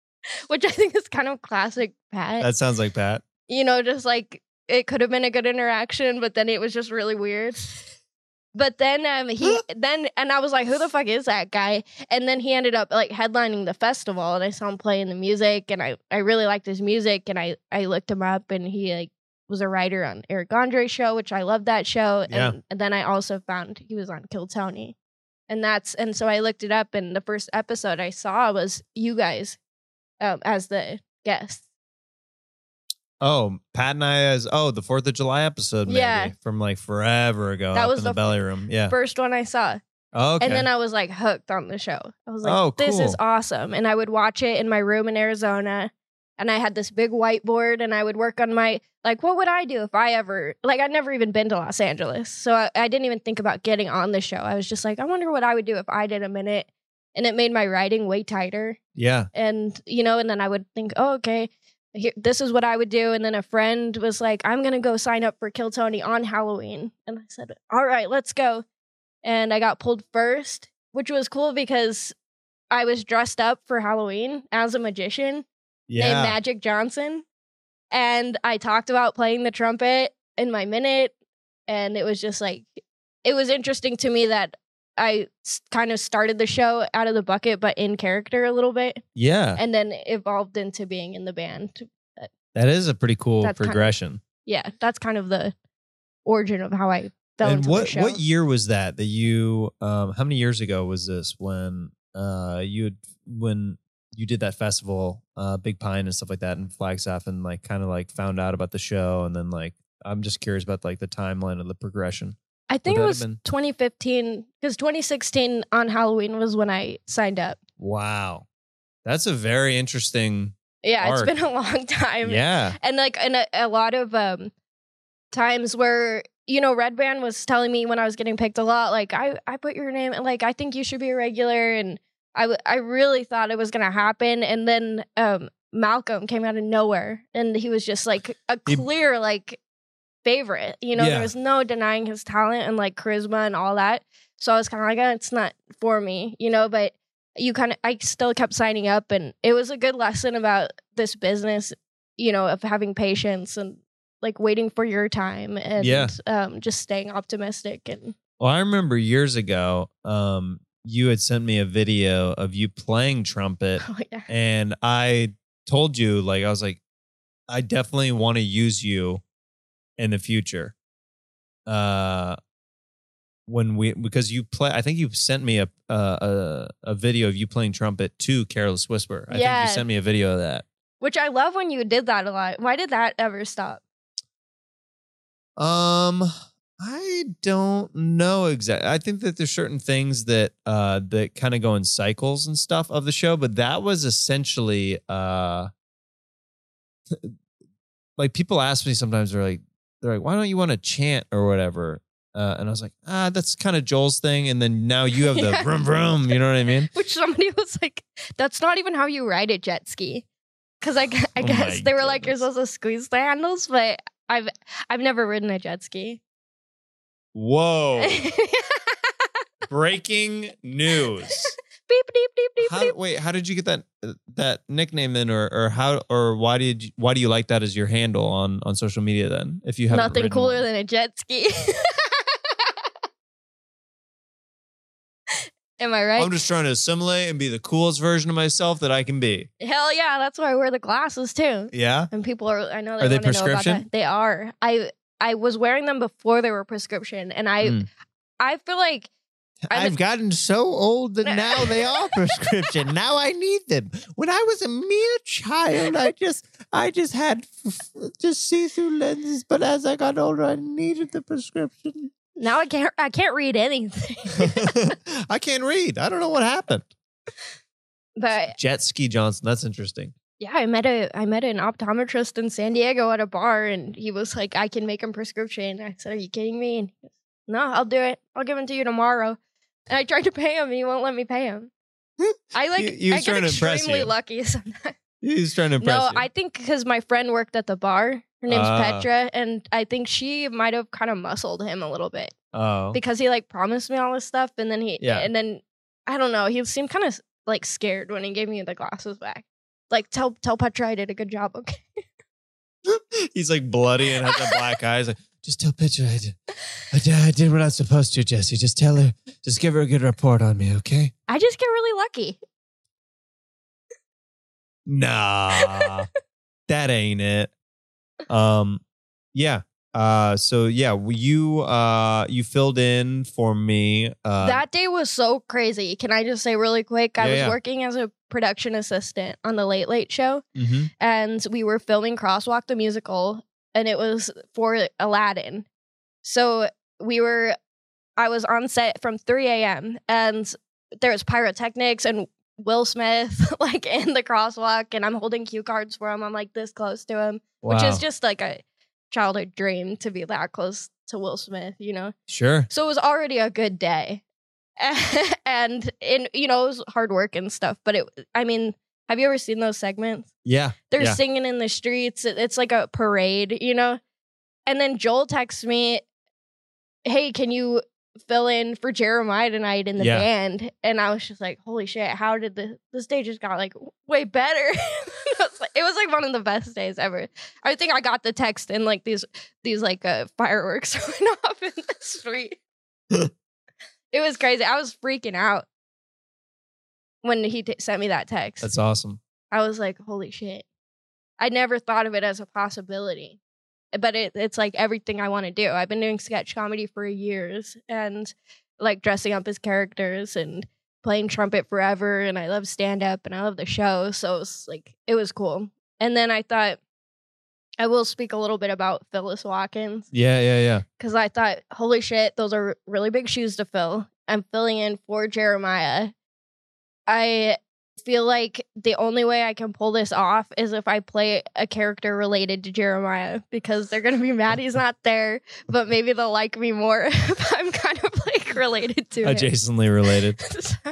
Speaker 5: which I think is kind of classic Pat
Speaker 3: That sounds like Pat.
Speaker 5: you know, just like it could have been a good interaction, but then it was just really weird. But then um he then and I was like, who the fuck is that guy? And then he ended up like headlining the festival and I saw him playing the music and I I really liked his music and I I looked him up and he like was a writer on Eric Andre's show, which I loved that show.
Speaker 3: Yeah.
Speaker 5: And, and then I also found he was on Kill Tony. And that's and so I looked it up and the first episode I saw was you guys um as the guests.
Speaker 3: Oh, Pat and I as oh the Fourth of July episode, maybe
Speaker 5: Yeah.
Speaker 3: from like forever ago.
Speaker 5: That was
Speaker 3: in the,
Speaker 5: the
Speaker 3: belly room. Yeah.
Speaker 5: First one I saw.
Speaker 3: Oh, okay.
Speaker 5: And then I was like hooked on the show. I was like,
Speaker 3: Oh,
Speaker 5: this is awesome. And I would watch it in my room in Arizona. And I had this big whiteboard and I would work on my, like, what would I do if I ever, like, I'd never even been to Los Angeles. So I, I didn't even think about getting on the show. I was just like, I wonder what I would do if I did a minute. And it made my writing way tighter.
Speaker 3: yeah.
Speaker 5: And, you know, and then I would think, oh, okay, here, this is what I would do. And then a friend was like, I'm going to go sign up for Kill Tony on Halloween. And I said, all right, let's go. And I got pulled first, which was cool because I was dressed up for Halloween as a magician named Magic Johnson. And I talked about playing the trumpet in my minute. And it was just like, it was interesting to me that I kind of started the show out of the bucket, but in character a little bit
Speaker 3: Yeah.
Speaker 5: and then evolved into being in the band.
Speaker 3: That is a pretty cool
Speaker 5: That's kind of-
Speaker 3: progression.
Speaker 5: Yeah, that's kind of the origin of how I fell
Speaker 3: and
Speaker 5: into
Speaker 3: what
Speaker 5: the show.
Speaker 3: what year was that that you um how many years ago was this when uh you had when you did that festival uh big pine and stuff like that in flagstaff and like kind of like found out about the show and then like i'm just curious about like the timeline of the progression
Speaker 5: I think
Speaker 3: Would
Speaker 5: it was
Speaker 3: been-
Speaker 5: 2015 because 2016 on Halloween was when I signed up.
Speaker 3: wow that's a very interesting
Speaker 5: Yeah,
Speaker 3: Arc.
Speaker 5: it's been a long time.
Speaker 3: yeah
Speaker 5: and like and a, a lot of um times where you know Redban was telling me when i was getting picked a lot like i i put your name like i think you should be a regular and i w- i really thought it was gonna happen and then um malcolm came out of nowhere and he was just like a clear like favorite you know
Speaker 3: Yeah.
Speaker 5: there was no denying his talent and like charisma and all that so i was kind of like oh, it's not for me you know but you kind of i still kept signing up and it was a good lesson about this business you know of having patience and like waiting for your time and
Speaker 3: Yeah.
Speaker 5: um just staying optimistic and
Speaker 3: well i remember years ago um you had sent me a video of you playing trumpet
Speaker 5: oh yeah
Speaker 3: and I told you like I was like I definitely want to use you in the future. Uh when we because you play I think you sent me a a a, a video of you playing trumpet to Careless Whisper. I think you sent me a video of that.
Speaker 5: which i love when you did that a lot why did that ever stop
Speaker 3: Um I don't know exactly. I think that there's certain things that uh that kind of go in cycles and stuff of the show, but that was essentially uh like people ask me sometimes they're like they're like why don't you want to chant or whatever uh, and I was like ah that's kind of Joel's thing and then now you have the
Speaker 5: Yeah.
Speaker 3: vroom vroom you know what I mean
Speaker 5: which somebody was like that's not even how you ride a jet ski because I, I
Speaker 3: Oh
Speaker 5: guess they were like you're supposed to squeeze the handles but I've I've never ridden a jet ski.
Speaker 3: Whoa. Breaking news.
Speaker 5: deep deep deep
Speaker 3: How,
Speaker 5: deep.
Speaker 3: wait, how did you get that that nickname then, or or how or why did you, why do you like that as your handle on on social media then? If you have
Speaker 5: Nothing cooler than a jet ski. Am I right?
Speaker 3: I'm just trying to assimilate and be the coolest version of myself that I can be.
Speaker 5: Hell yeah, that's why I wear the glasses too.
Speaker 3: Yeah.
Speaker 5: And people are I know they
Speaker 3: Are they
Speaker 5: want know about
Speaker 3: prescription?
Speaker 5: They are. I I was wearing them before they were prescription and I
Speaker 3: Mm.
Speaker 5: I feel like
Speaker 3: I've gotten so old that now they are prescription. now I need them. When I was a mere child, I just I just had just see through lenses. But as I got older, I needed the prescription.
Speaker 5: now I can't I can't read anything.
Speaker 3: I can't read. I don't know what happened.
Speaker 5: but
Speaker 3: Jet ski Johnson. That's interesting.
Speaker 5: Yeah, I met a I met an optometrist in San Diego at a bar and he was like, I can make him prescription. I said, Are you kidding me? And he goes, No, I'll do it. I'll give him to you tomorrow. And I tried to pay him, and he won't let me pay him. I like
Speaker 3: He- he
Speaker 5: I get
Speaker 3: trying to impress
Speaker 5: extremely lucky sometimes.
Speaker 3: He's trying to impress
Speaker 5: No,
Speaker 3: you.
Speaker 5: I think because my friend worked at the bar. Her name's
Speaker 3: Ah.
Speaker 5: Petra, and I think she might have kind of muscled him a little bit
Speaker 3: oh.
Speaker 5: because he like promised me all this stuff, and then he
Speaker 3: Yeah.
Speaker 5: and then I don't know. He seemed kind of like scared when he gave me the glasses back. Like tell tell Petra I did a good job. Okay.
Speaker 3: He's like bloody and has the black eyes. Like, just tell Petra I did, I did. I did what I was supposed to, Jesse. Just tell her. Just give her a good report on me, okay?
Speaker 5: I just get really lucky.
Speaker 3: Nah, that ain't it. Um, yeah. Uh, so yeah, you uh you filled in for me. Uh,
Speaker 5: that day was so crazy. Can I just say really quick? I
Speaker 3: Yeah,
Speaker 5: was
Speaker 3: yeah.
Speaker 5: working as a production assistant on the Late Late Show.
Speaker 3: mhm.
Speaker 5: and we were filming Crosswalk the musical, and it was for Aladdin. So we were, I was on set from 3 a.m. and there was pyrotechnics and Will Smith like in the crosswalk, and I'm holding cue cards for him. I'm like this close to him, which is just like a childhood dream to be that close to Will Smith, you know.
Speaker 3: sure.
Speaker 5: So it was already a good day. and in you know, it was hard work and stuff, but it I mean, have you ever seen those segments?
Speaker 3: Yeah.
Speaker 5: They're
Speaker 3: Yeah.
Speaker 5: singing in the streets. It's like a parade, you know? And then Joel texts me, Hey, can you fill in for Jeremiah tonight in the
Speaker 3: Yeah.
Speaker 5: band? And I was just like, Holy shit, how did the this day just got like way better? it, was like, it was like one of the best days ever. I think I got the text and like these these like uh, fireworks went off in the street. it was crazy. I was freaking out when he t- sent me that text.
Speaker 3: That's awesome.
Speaker 5: I was like, holy shit. I never thought of it as a possibility. But it, it's like everything I want to do. I've been doing sketch comedy for years and like dressing up as characters and playing trumpet forever. And I love stand up and I love the show. So it was like, it was cool. And then I thought, I will speak a little bit about Phyllis Watkins
Speaker 3: Yeah, yeah, yeah.
Speaker 5: because I thought, holy shit, those are really big shoes to fill. I'm filling in for Jeremiah. I feel like the only way I can pull this off is if I play a character related to Jeremiah because they're going to be mad he's not there, but maybe they'll like me more if I'm kind of like related to him.
Speaker 3: Adjacently related.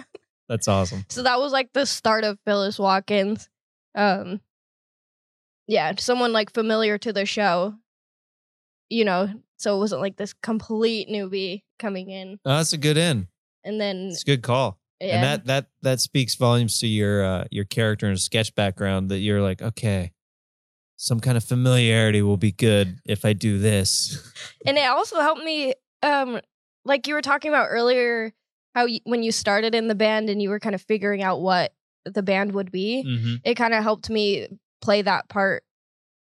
Speaker 3: That's awesome.
Speaker 5: so that was like the start of Phyllis Watkins. Um, yeah, someone like familiar to the show, you know, so it wasn't like this complete newbie coming in.
Speaker 3: Oh, that's a good in.
Speaker 5: And then,
Speaker 3: It's a good call.
Speaker 5: yeah,
Speaker 3: And that that that speaks volumes to your uh, your character and sketch background that you're like, okay, some kind of familiarity will be good if I do this.
Speaker 5: and it also helped me, um, like you were talking about earlier, how you, when you started in the band and you were kind of figuring out what the band would be,
Speaker 3: Mm-hmm.
Speaker 5: it kind of helped me play that part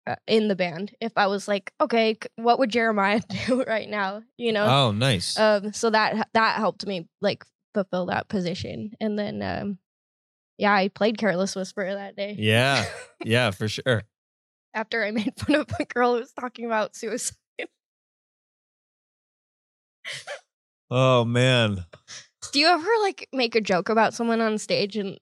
Speaker 5: uh, in the band. If I was like, okay, what would Jeremiah do right now? You know,
Speaker 3: Oh, nice.
Speaker 5: um so that that helped me like fulfill that position and then um yeah i played careless whisper that day
Speaker 3: yeah, yeah, for sure.
Speaker 5: after i made fun of a girl who was talking about suicide
Speaker 3: Oh man.
Speaker 5: do you ever like make a joke about someone on stage and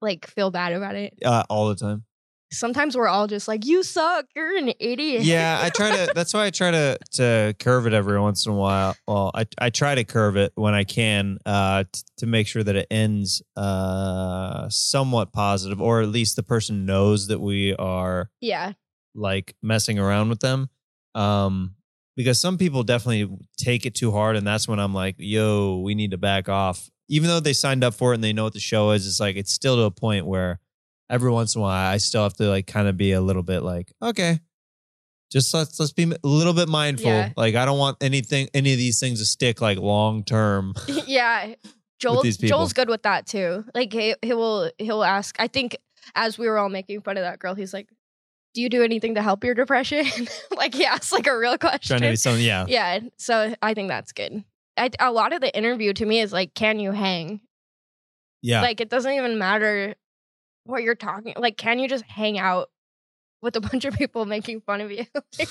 Speaker 5: like feel bad about it
Speaker 3: Uh, all the time.
Speaker 5: Sometimes we're all just like you suck you're an idiot
Speaker 3: Yeah, I try to. That's why I try to to curve it every once in a while. Well, I I try to curve it when I can uh, t- to make sure that it ends uh, somewhat positive, or at least the person knows that we are
Speaker 5: yeah
Speaker 3: like messing around with them. Um, because some people definitely take it too hard, and that's when I'm like, yo, we need to back off. Even though they signed up for it and they know what the show is, it's like it's still to a point where every once in a while I still have to like kind of be a little bit like, okay, just let's let's be a little bit mindful.
Speaker 5: Yeah.
Speaker 3: Like I don't want anything any of these things to stick like long term.
Speaker 5: yeah. Joel. Joel's good with that too. Like he he will he'll ask. I think as we were all making fun of that girl, he's like, "Do you do anything to help your depression?" like he asked like a real question.
Speaker 3: Trying to be something, yeah.
Speaker 5: yeah. So I think that's good. I, a lot of the interview to me is like, "Can you hang?"
Speaker 3: Yeah.
Speaker 5: Like it doesn't even matter what you're talking. Like, can you just hang out with a bunch of people making fun of you? like,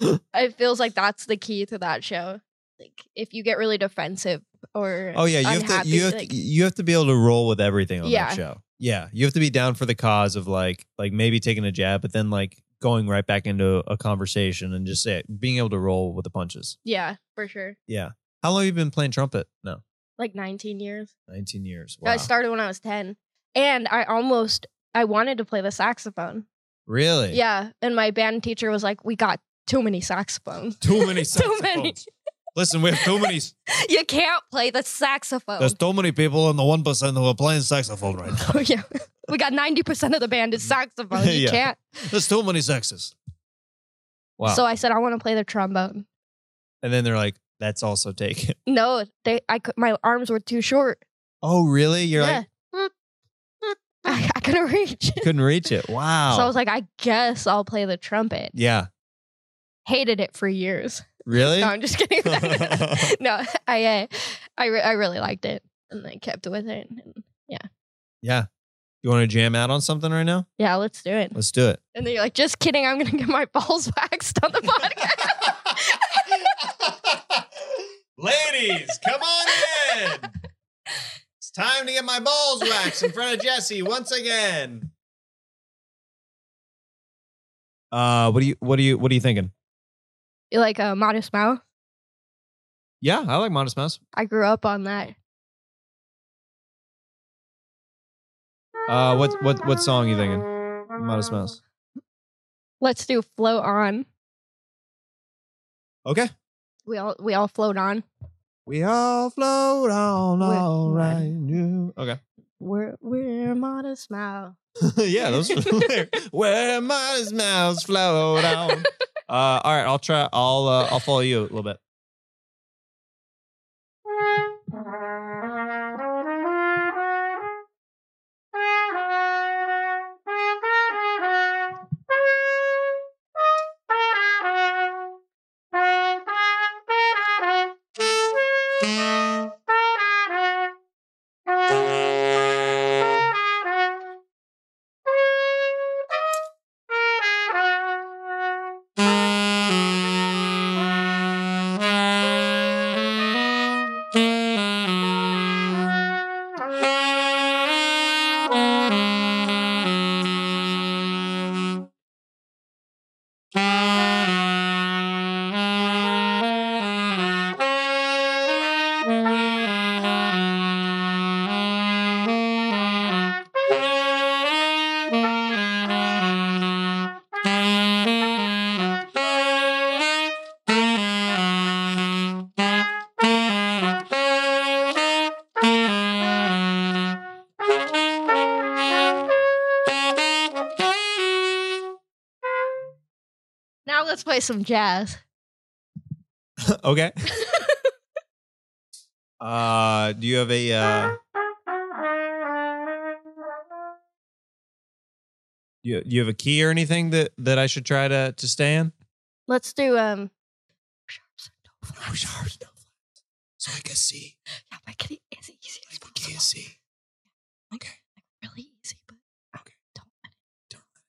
Speaker 5: it feels like that's the key to that show. Like, if you get really defensive or
Speaker 3: Oh yeah, you have to you have
Speaker 5: like-
Speaker 3: to, you have to be able to roll with everything on
Speaker 5: Yeah.
Speaker 3: that show. Yeah, you have to be down for the cause of like like maybe taking a jab, but then like going right back into a conversation and just say being able to roll with the punches.
Speaker 5: yeah, for sure.
Speaker 3: Yeah. How long have you been playing trumpet? No,
Speaker 5: Like 19 years.
Speaker 3: nineteen years.
Speaker 5: I started when I was 10, and I almost I wanted to play the saxophone.
Speaker 3: really?
Speaker 5: Yeah, and my band teacher was like, "We got too many saxophones.
Speaker 3: Too many saxophones.
Speaker 5: Too many.
Speaker 3: Listen, we have too many.
Speaker 5: you can't play the saxophone."
Speaker 3: There's too many people in the one percent who are playing saxophone right now.
Speaker 5: Oh, yeah. We got 90% of the band is mm. saxophone. You
Speaker 3: Yeah.
Speaker 5: can't.
Speaker 3: There's too many sexes. Wow.
Speaker 5: So I said, I want to play the trombone.
Speaker 3: and then they're like, "That's also taken."
Speaker 5: No, they I could my arms were too short.
Speaker 3: Oh, really? You're
Speaker 5: yeah.
Speaker 3: like
Speaker 5: I, I couldn't reach.
Speaker 3: couldn't reach it. Wow.
Speaker 5: So I was like, I guess I'll play the trumpet.
Speaker 3: yeah.
Speaker 5: Hated it for years.
Speaker 3: Really?
Speaker 5: No, I'm just kidding. no, I uh, I re- I really liked it and I kept with it. And
Speaker 3: Yeah. You want to jam out on something right now?
Speaker 5: yeah, let's do it.
Speaker 3: Let's do it.
Speaker 5: And then you're like, just kidding. I'm gonna get my balls waxed on the podcast.
Speaker 3: Ladies, come on in. It's time to get my balls waxed in front of Jesse once again. Uh, what do you what do you what are you thinking?
Speaker 5: you like a modest Mouse?
Speaker 3: Yeah, I like Modest Mouse.
Speaker 5: I grew up on that.
Speaker 3: Uh, what what what song you thinking? Modest Mouse.
Speaker 5: Let's do float on.
Speaker 3: Okay.
Speaker 5: We all we all float on.
Speaker 3: We all float on,
Speaker 5: We're-
Speaker 3: all right. You. Okay.
Speaker 5: We're we're modest mouth.
Speaker 3: yeah, those where Modest Mouse float on. Uh, all right, I'll try. I'll uh, I'll follow you a little bit.
Speaker 5: Some jazz.
Speaker 3: okay. uh, do you have a uh? You, do you have a key or anything that that I should try to to stay in?
Speaker 5: Let's do um
Speaker 3: no flats. So I can see.
Speaker 5: yeah, make it as easy as
Speaker 3: Key
Speaker 5: possible.
Speaker 3: is C. Okay.
Speaker 5: Really easy, but
Speaker 3: Okay.
Speaker 5: don't let's do the,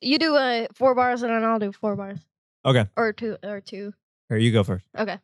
Speaker 5: you do uh four bars and then I'll do four bars.
Speaker 3: Okay.
Speaker 5: Or two or two.
Speaker 3: Here, you go first.
Speaker 5: Okay.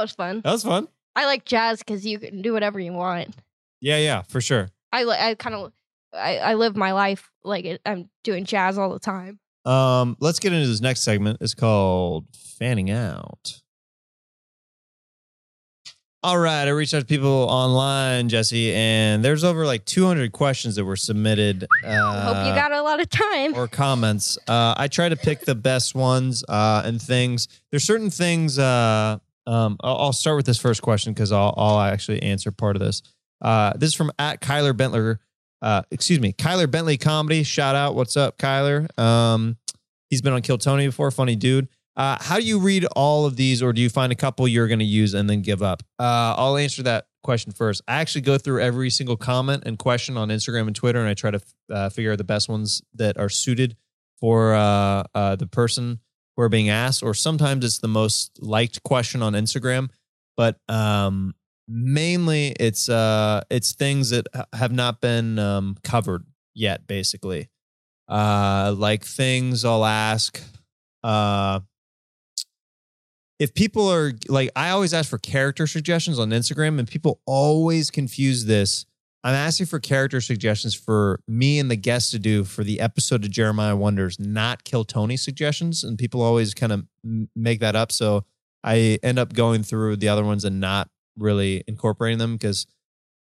Speaker 5: That was fun.
Speaker 3: That was fun.
Speaker 5: I like jazz because you can do whatever you want.
Speaker 3: Yeah, yeah, for sure.
Speaker 5: I li- I kind of I, I live my life like it, I'm doing jazz all the time.
Speaker 3: Um, let's get into this next segment. It's called fanning out. All right, I reached out to people online, Jesse, and there's over like 200 questions that were submitted. Uh,
Speaker 5: Hope you got a lot of time.
Speaker 3: or comments. Uh, I try to pick the best ones uh, and things. There's certain things. Uh, um, I'll, I'll start with this first question because I'll, I'll actually answer part of this. Uh, this is from at Kyler Bentler. Uh, excuse me, Kyler Bentley comedy. Shout out. What's up, Kyler? Um, he's been on Kill Tony before. Funny dude. Uh, how do you read all of these, or do you find a couple you're going to use and then give up? Uh, I'll answer that question first. I actually go through every single comment and question on Instagram and Twitter, and I try to uh, figure out the best ones that are suited for uh, uh, the person who are being asked. Or sometimes it's the most liked question on Instagram, but um, mainly it's uh, it's things that have not been um, covered yet. Basically, uh, like things I'll ask. Uh, if people are like i always ask for character suggestions on instagram and people always confuse this i'm asking for character suggestions for me and the guest to do for the episode of jeremiah wonders not kill tony suggestions and people always kind of make that up so i end up going through the other ones and not really incorporating them because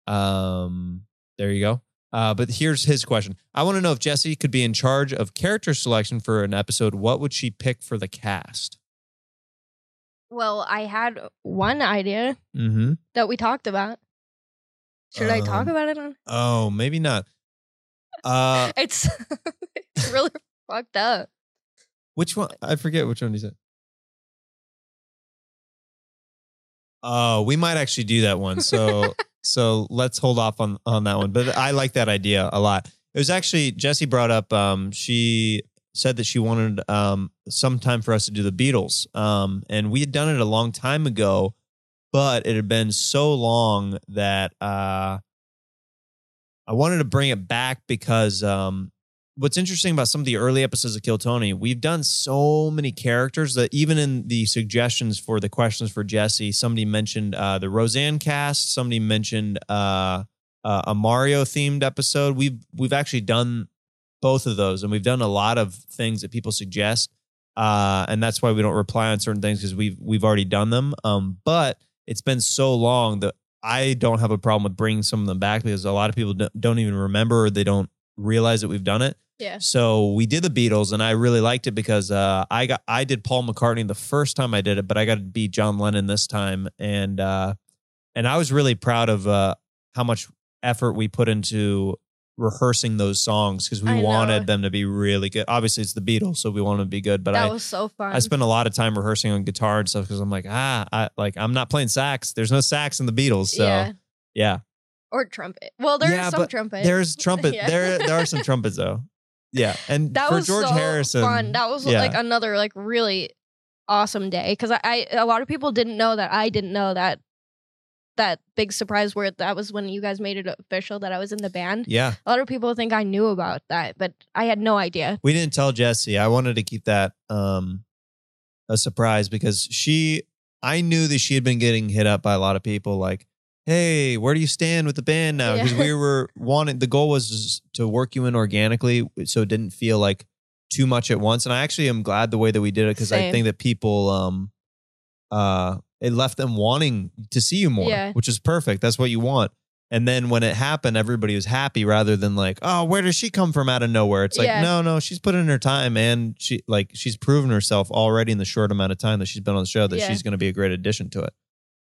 Speaker 3: um there you go. Uh, but here's his question. I want to know if jesse could be in charge of character selection for an episode what would she pick for the cast?
Speaker 5: Well, I had one idea
Speaker 3: mm-hmm.
Speaker 5: that we talked about. Should I talk
Speaker 3: Um,
Speaker 5: about it on?
Speaker 3: Oh, maybe not. Uh,
Speaker 5: It's it's really fucked up.
Speaker 3: which one? I forget which one he said. Oh, we might actually do that one. So, so let's hold off on on that one. But I like that idea a lot. It was actually Jesse brought up. Um, she said that she wanted um some time for us to do the Beatles. Um, and we had done it a long time ago, but it had been so long that uh, I wanted to bring it back because um, what's interesting about some of the early episodes of Kill Tony, we've done so many characters that even in the suggestions for the questions for Jesse, somebody mentioned uh, the Roseanne cast, somebody mentioned uh, uh, a Mario themed episode. We've we've actually done both of those, and we've done a lot of things that people suggest, uh, and that's why we don't reply on certain things because we've we've already done them. Um, but it's been so long that I don't have a problem with bringing some of them back because a lot of people don't- even remember or they don't realize that we've done it.
Speaker 5: Yeah.
Speaker 3: So we did the Beatles, and I really liked it because uh, I got I did Paul McCartney the first time I did it, but I got to beat John Lennon this time, and uh, and I was really proud of uh, how much effort we put into rehearsing those songs because we
Speaker 5: I know.
Speaker 3: wanted them to be really good. Obviously, it's the Beatles, so we want them to be good. But
Speaker 5: that
Speaker 3: I
Speaker 5: was so fun.
Speaker 3: I spent a lot of time rehearsing on guitar and stuff because I'm like ah I like I'm not playing sax. There's no sax in the Beatles, so
Speaker 5: yeah.
Speaker 3: yeah.
Speaker 5: Or trumpet. Well, there's
Speaker 3: Yeah,
Speaker 5: some trumpet.
Speaker 3: There's trumpet.
Speaker 5: Yeah.
Speaker 3: There there are some trumpets though. Yeah, and
Speaker 5: that
Speaker 3: for
Speaker 5: was
Speaker 3: George
Speaker 5: so
Speaker 3: Harrison,
Speaker 5: fun. That was like another like really awesome day because I, I a lot of people didn't know that I didn't know that that big surprise where that was when you guys made it official that I was in the band.
Speaker 3: yeah,
Speaker 5: A lot of people think I knew about that, but I had no idea.
Speaker 3: we didn't tell Jesse. I wanted to keep that um a surprise because she, I knew that she had been getting hit up by a lot of people like. Hey, where do you stand with the band now? Because
Speaker 5: Yeah.
Speaker 3: we were wanting the goal was to work you in organically, so it didn't feel like too much at once. And I actually am glad the way that we did it because I think that people um uh it left them wanting to see you more,
Speaker 5: Yeah.
Speaker 3: which is perfect. That's what you want. And then when it happened, everybody was happy rather than like, oh, where does she come from out of nowhere? It's like,
Speaker 5: Yeah.
Speaker 3: no, no, she's put in her time and she like she's proven herself already in the short amount of time that she's been on the show that
Speaker 5: Yeah.
Speaker 3: she's going to be a great addition to it.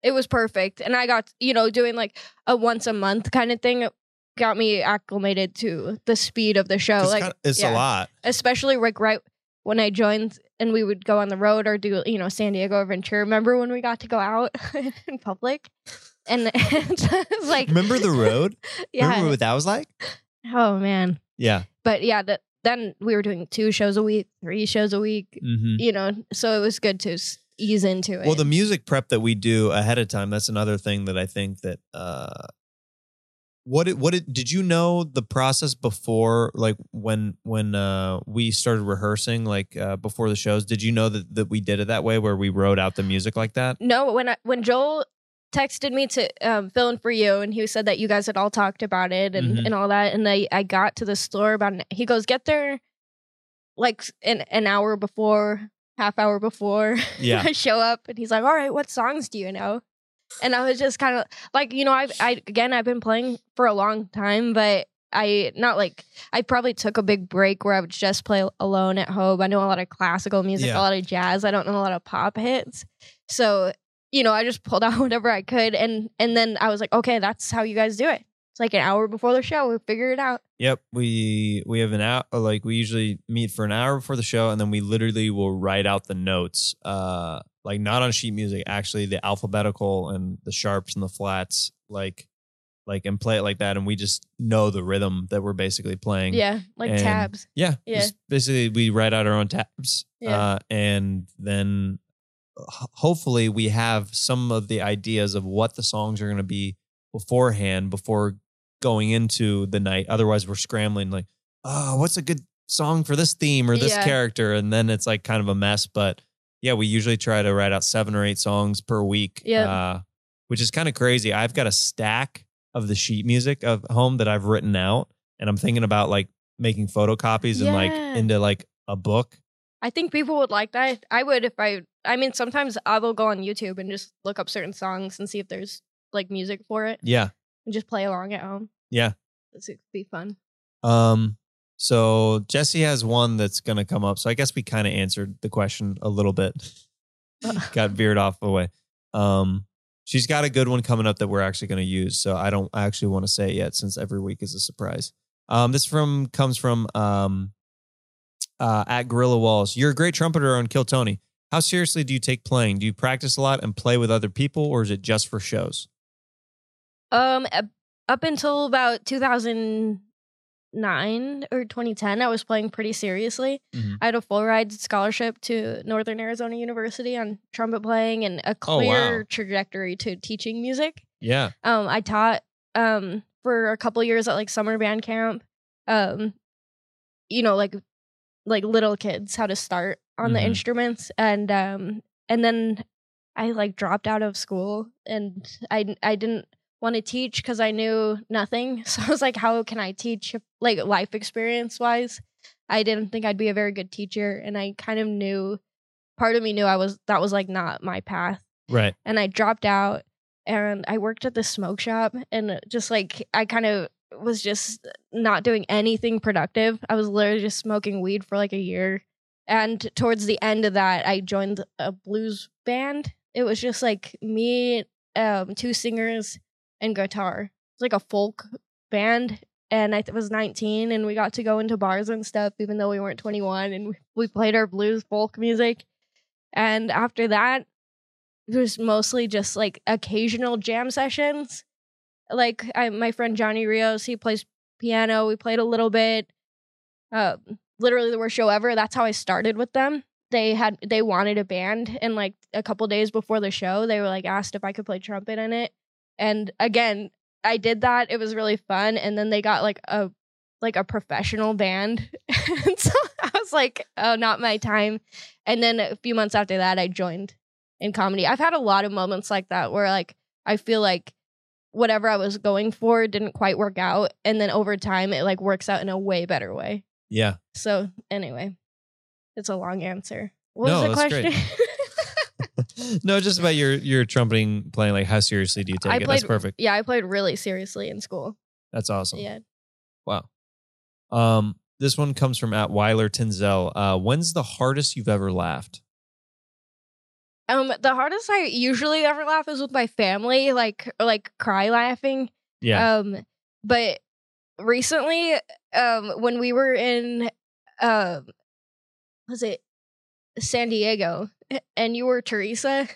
Speaker 5: It was perfect, and I got you know doing like a once a month kind of thing. Got me acclimated to the speed of the show. Like
Speaker 3: kinda- it's
Speaker 5: yeah.
Speaker 3: a lot.
Speaker 5: especially like right when I joined and we would go on the road or do you know San Diego or Ventura. Remember when we got to go out in public? And it's like
Speaker 3: Remember the road?
Speaker 5: yeah.
Speaker 3: Remember what that was like?
Speaker 5: oh man.
Speaker 3: Yeah.
Speaker 5: But yeah, that then we were doing two shows a week, three shows a week.
Speaker 3: Mm-hmm.
Speaker 5: You know, so it was good to ease into it.
Speaker 3: Well, the music prep that we do ahead of time, that's another thing that I think that uh what did, what did, did you know the process before like when when uh we started rehearsing like uh before the shows did you know that that we did it that way where we wrote out the music like that
Speaker 5: No, when I, when Joel texted me to um, fill in for you, and he said that you guys had all talked about it and,
Speaker 3: Mhm.
Speaker 5: and all that, and I I got to the store about an, he goes get there like an an hour before, half hour before
Speaker 3: Yeah.
Speaker 5: I show up, and he's like, all right, what songs do you know? And I was just kind of like, you know, I've I again I've been playing for a long time, but. I not like I probably took a big break where I would just play alone at home. I know a lot of classical music,
Speaker 3: Yeah.
Speaker 5: a lot of jazz. I don't know a lot of pop hits. So you know, I just pulled out whatever I could, and and then I was like, okay, that's how you guys do it. It's like an hour before the show, we figure it out.
Speaker 3: Yep, we we have an hour. Like we usually meet for an hour before the show, and then we literally will write out the notes. Uh, like not on sheet music, actually the alphabetical and the sharps and the flats, like like and play it like that, and we just know the rhythm that we're basically playing.
Speaker 5: Yeah, like
Speaker 3: And-
Speaker 5: tabs.
Speaker 3: yeah.
Speaker 5: Yeah.
Speaker 3: basically, we write out our own tabs,
Speaker 5: Yeah.
Speaker 3: uh, and then hopefully we have some of the ideas of what the songs are going to be beforehand before going into the night. Otherwise, we're scrambling like, oh, what's a good song for this theme or this
Speaker 5: Yeah.
Speaker 3: character, and then it's like kind of a mess. But yeah, we usually try to write out seven or eight songs per week.
Speaker 5: Yeah.
Speaker 3: uh, which is kind of crazy. I've got a stack of the sheet music of home that I've written out, and I'm thinking about like making photocopies and like into like a book.
Speaker 5: I think people would like that. I would if I. I mean, sometimes I will go on YouTube and just look up certain songs and see if there's like music for it,
Speaker 3: Yeah,
Speaker 5: and just play along at home.
Speaker 3: yeah.
Speaker 5: This would be fun.
Speaker 3: Um, so Jesse has one that's gonna come up. So I guess we kind of answered the question a little bit. Got veered off away. Um, she's got a good one coming up that we're actually gonna use. So I don't actually want to say it yet since every week is a surprise. Um, this from comes from um, uh, at Gorilla Walls. You're a great trumpeter on Kill Tony. How seriously do you take playing? Do you practice a lot and play with other people, or is it just for shows?
Speaker 5: Um, up- until about 2009 or 2010, I was playing pretty seriously.
Speaker 3: Mhm.
Speaker 5: I had a full ride scholarship to Northern Arizona University on trumpet playing and a
Speaker 3: Oh, wow.
Speaker 5: clear trajectory to teaching music.
Speaker 3: Yeah.
Speaker 5: Um, I taught um for a couple years at like summer band camp. Um, you know, like like little kids how to start on the
Speaker 3: Mhm.
Speaker 5: instruments, and um, and then I like dropped out of school, and I I didn't want to teach because I knew nothing. So I was like, how can I teach like life experience wise? I didn't think I'd be a very good teacher, and I kind of knew. Part of me knew I was that was like not my path
Speaker 3: Right.
Speaker 5: and I dropped out and I worked at the smoke shop and just like I kind of was just not doing anything productive. I was literally just smoking weed for like a year. And towards the end of that, I joined a blues band. It was just like me, um, two singers, and guitar. It's like a folk band. And I was 19, and we got to go into bars and stuff, even though we weren't 21. And we- we played our blues folk music. And after that, it was mostly just like occasional jam sessions. Like I, my friend Johnny Rios, he plays piano. We played a little bit. Uh, literally the worst show ever. That's how I started with them. They had they wanted a band, and like a couple days before the show, they were like asked if I could play trumpet in it. And again, I did that. It was really fun. And then they got like a like a professional band, and so I was like, oh, not my time. And then a few months after that, I joined in comedy. I've had a lot of moments like that where like I feel like whatever I was going for didn't quite work out and then over time it like works out in a way better way.
Speaker 3: Yeah.
Speaker 5: So anyway, it's a long answer. What
Speaker 3: No,
Speaker 5: was the question?
Speaker 3: no, just about your your trumpeting playing. Like, how seriously do you take
Speaker 5: I
Speaker 3: it? That's perfect.
Speaker 5: yeah, I played really seriously in school.
Speaker 3: That's awesome.
Speaker 5: Yeah.
Speaker 3: Wow. Um, this one comes from at Weiler Tinzel. Uh, when's the hardest you've ever laughed?
Speaker 5: Um the hardest I usually ever laugh is with my family, like or like cry laughing.
Speaker 3: Yeah.
Speaker 5: Um, but recently, um, when we were in, um, was it San Diego, and you were Teresa,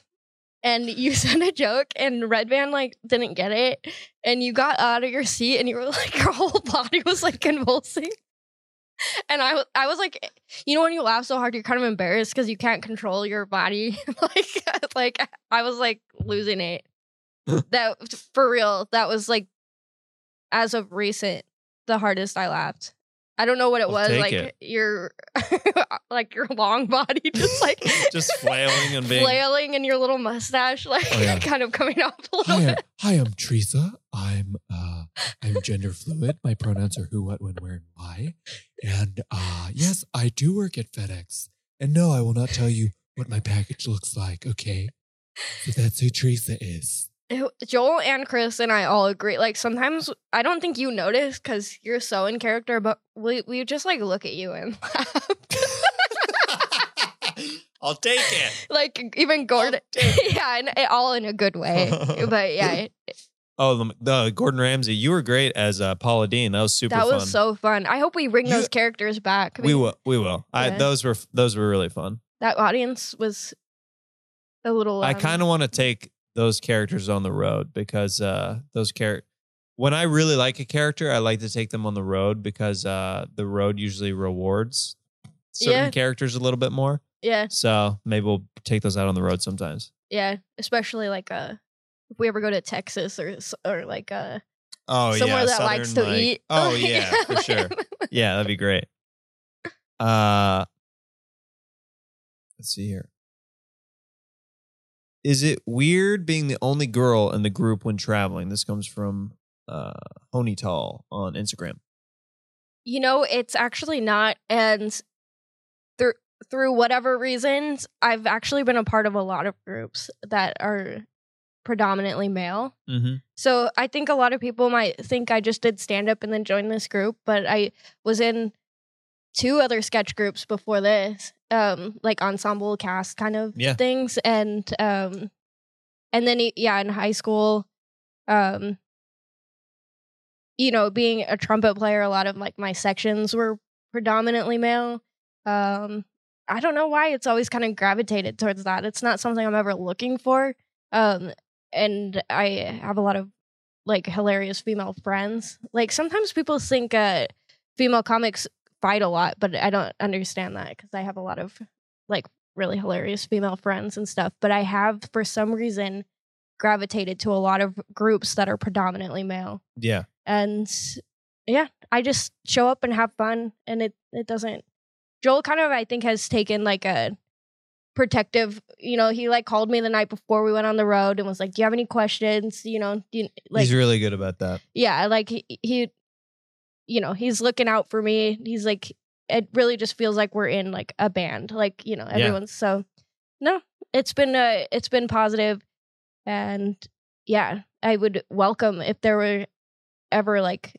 Speaker 5: and you said a joke, and Redban like didn't get it, and you got out of your seat, and you were like, your whole body was like convulsing. And I, I was like, you know, when you laugh so hard, you're kind of embarrassed because you can't control your body. like, like I was like losing it. that for real. That was like as of recent, the hardest I laughed. I don't know what it
Speaker 3: I'll
Speaker 5: was. Like
Speaker 3: it.
Speaker 5: your like your long body just like
Speaker 3: Just flailing and being.
Speaker 5: flailing and your little mustache like
Speaker 3: Oh, yeah.
Speaker 5: kind of coming off a little
Speaker 1: Hi,
Speaker 5: bit.
Speaker 1: hi, I'm Teresa. I'm uh, I'm gender fluid. My pronouns are who, what, when, where, and why. And uh, yes, I do work at FedEx. And no, I will not tell you what my package looks like. Okay, so that's who Teresa is.
Speaker 5: Joel and Chris and I all agree. Like sometimes I don't think you notice because you're so in character, but we we just like look at you and laugh.
Speaker 3: I'll take it.
Speaker 5: like even Gordon, yeah, and it, all in a good way. but yeah, it-
Speaker 3: Oh, the, the Gordon Ramsay, you were great as uh, Paula Deen. That was super
Speaker 5: that
Speaker 3: fun.
Speaker 5: was so fun. I hope we bring
Speaker 3: You-
Speaker 5: those characters back.
Speaker 3: we will. We will. I, those were those were really fun.
Speaker 5: That audience was a little.
Speaker 3: I
Speaker 5: um,
Speaker 3: kind of want to take those characters on the road because uh, those characters. When I really like a character, I like to take them on the road because uh, the road usually rewards certain
Speaker 5: Yeah.
Speaker 3: characters a little bit more.
Speaker 5: Yeah,
Speaker 3: So maybe we'll take those out on the road sometimes.
Speaker 5: yeah, especially like uh, if we ever go to Texas or or like uh,
Speaker 3: Oh
Speaker 5: somewhere
Speaker 3: yeah,
Speaker 5: that likes to
Speaker 3: like-
Speaker 5: eat.
Speaker 3: Oh yeah, for sure. Yeah, that'd be great. Uh let's see here. Is it weird being the only girl in the group when traveling? This comes from uh Honital on Instagram.
Speaker 5: You know, it's actually not. And through through whatever reasons, I've actually been a part of a lot of groups that are predominantly male.
Speaker 3: Mm-hmm.
Speaker 5: So I think a lot of people might think I just did stand up and then joined this group, but I was in two other sketch groups before this, um, like ensemble cast kind of
Speaker 3: Yeah.
Speaker 5: things, and um, and then yeah, in high school, um, you know, being a trumpet player, a lot of like my sections were predominantly male. Um, I don't know why it's always kind of gravitated towards that. It's not something I'm ever looking for. Um, and I have a lot of like hilarious female friends. Like sometimes people think uh female comics fight a lot, but I don't understand that because I have a lot of like really hilarious female friends and stuff. But I have for some reason gravitated to a lot of groups that are predominantly male.
Speaker 3: Yeah.
Speaker 5: And yeah, I just show up and have fun and it it doesn't Joel kind of I think has taken like a protective, you know, he like called me the night before we went on the road and was like, "Do you have any questions?" You know, do you, like
Speaker 3: He's really good about that.
Speaker 5: yeah, like he, he you know, he's looking out for me. He's like it really just feels like we're in like a band. Like, you know, everyone's so no, it's been uh it's been positive and yeah, I would welcome if there were ever like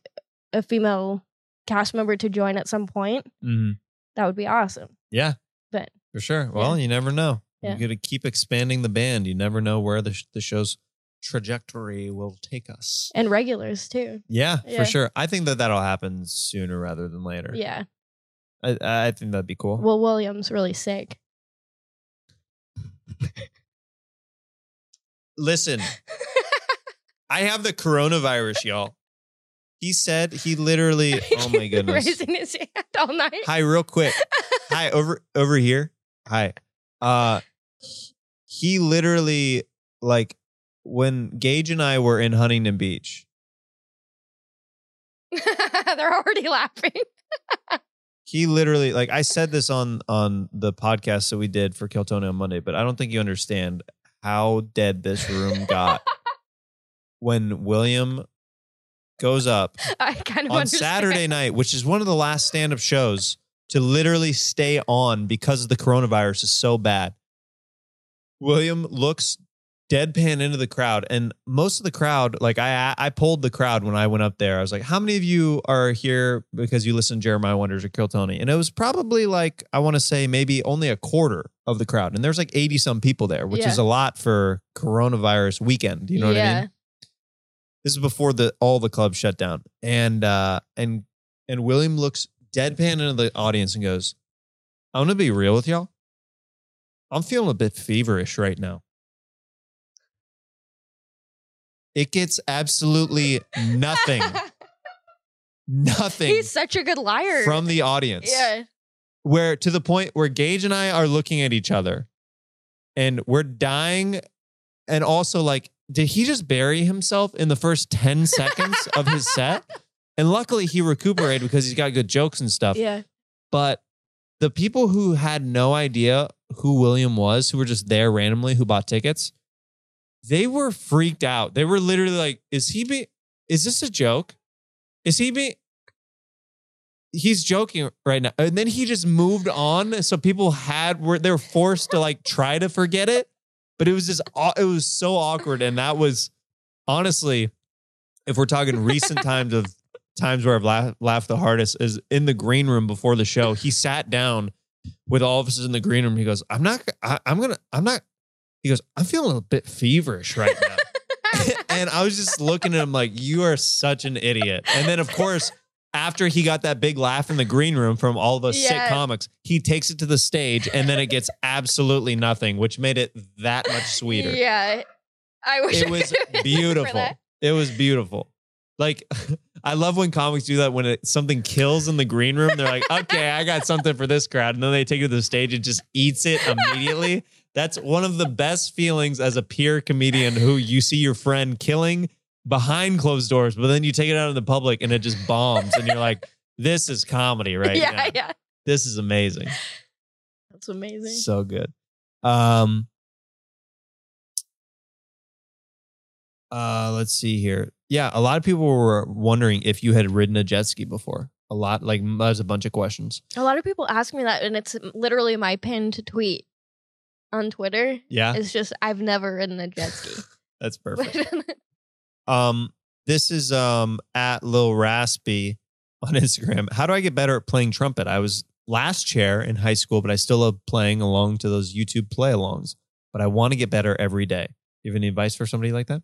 Speaker 5: a female cast member to join at some point.
Speaker 3: Mm-hmm.
Speaker 5: That would be awesome.
Speaker 3: Yeah.
Speaker 5: But-
Speaker 3: for sure. Well, you never know.
Speaker 5: Yeah.
Speaker 3: You got to keep expanding the band. You never know where the sh- the show's trajectory will take us.
Speaker 5: And regulars too.
Speaker 3: Yeah,
Speaker 5: Yeah.
Speaker 3: for sure. I think that that'll happen sooner rather than later.
Speaker 5: Yeah.
Speaker 3: I, I think that'd be cool.
Speaker 5: Well, Williams really sick.
Speaker 3: Listen, I have the coronavirus, y'all. He said he literally. Oh my goodness.
Speaker 5: Raising his hand all night.
Speaker 3: Hi, real quick. Hi, over over here. Hi. Uh, he literally like when Gage and I were in Huntington Beach.
Speaker 5: They're already laughing.
Speaker 3: He literally like I said this on on the podcast that we did for Kill Tony on Monday, but I don't think you understand how dead this room got when William goes up
Speaker 5: I kind of
Speaker 3: on
Speaker 5: understand.
Speaker 3: Saturday night, which is one of the last stand up shows to literally stay on because the coronavirus is so bad. William looks deadpan into the crowd, and most of the crowd, like I, I pulled the crowd when I went up there. I was like, "How many of you are here because you listen to Jeremiah Wonders or Kill Tony?" And it was probably like I want to say maybe only a quarter of the crowd, and there's like eighty some people there, which
Speaker 5: Yeah.
Speaker 3: is a lot for coronavirus weekend. You know what I mean? This is before the all the clubs shut down, and uh, and and William looks deadpan into the audience and goes, "I'm gonna be real with y'all. I'm feeling a bit feverish right now. It gets absolutely nothing, nothing
Speaker 5: He's such a good liar.
Speaker 3: from the audience.
Speaker 5: yeah.
Speaker 3: Where to the point where Gage and I are looking at each other and we're dying. And also, like, did he just bury himself in the first 10 seconds of his set? And luckily he recuperated because he's got good jokes and stuff.
Speaker 5: Yeah.
Speaker 3: But the people who had no idea who William was, who were just there randomly, who bought tickets, they were freaked out. They were literally like, is he be is this a joke? Is he be he's joking right now. And then he just moved on. So people had were they were forced to like try to forget it. But it was just it was so awkward. And that was honestly, if we're talking recent times of times where I've laughed, the hardest, is in the green room before the show. He sat down with all of us in the green room. He goes, I'm not I, I'm gonna I'm not he goes, I'm feeling a bit feverish right now. and I was just looking at him like, you are such an idiot. And then, of course, after he got that big laugh in the green room from all of us sick comics, he takes it to the stage and then it gets absolutely nothing, which made it that much sweeter.
Speaker 5: Yeah. I wish
Speaker 3: It
Speaker 5: I
Speaker 3: was
Speaker 5: could've been there for
Speaker 3: beautiful.
Speaker 5: that.
Speaker 3: It was beautiful. Like, I love when comics do that when it, something kills in the green room. They're like, okay, I got something for this crowd. And then they take it to the stage and just eats it immediately. That's one of the best feelings as a peer comedian who you see your friend killing behind closed doors, but then you take it out in the public and it just bombs. And you're like, this is comedy right
Speaker 5: yeah,
Speaker 3: now.
Speaker 5: yeah.
Speaker 3: This is amazing.
Speaker 5: That's amazing.
Speaker 3: So good. Um uh let's see here. Yeah, a lot of people were wondering if you had ridden a jet ski before. A lot like there's a bunch of questions.
Speaker 5: A lot of people ask me that, and it's literally my pinned tweet on Twitter.
Speaker 3: Yeah,
Speaker 5: It's just I've never ridden a jet ski.
Speaker 3: that's perfect. Um this is um at Lil Raspy on Instagram. How do I get better at playing trumpet? I was last chair in high school, but I still love playing along to those YouTube play alongs. But I want to get better every day. You have any advice for somebody like that?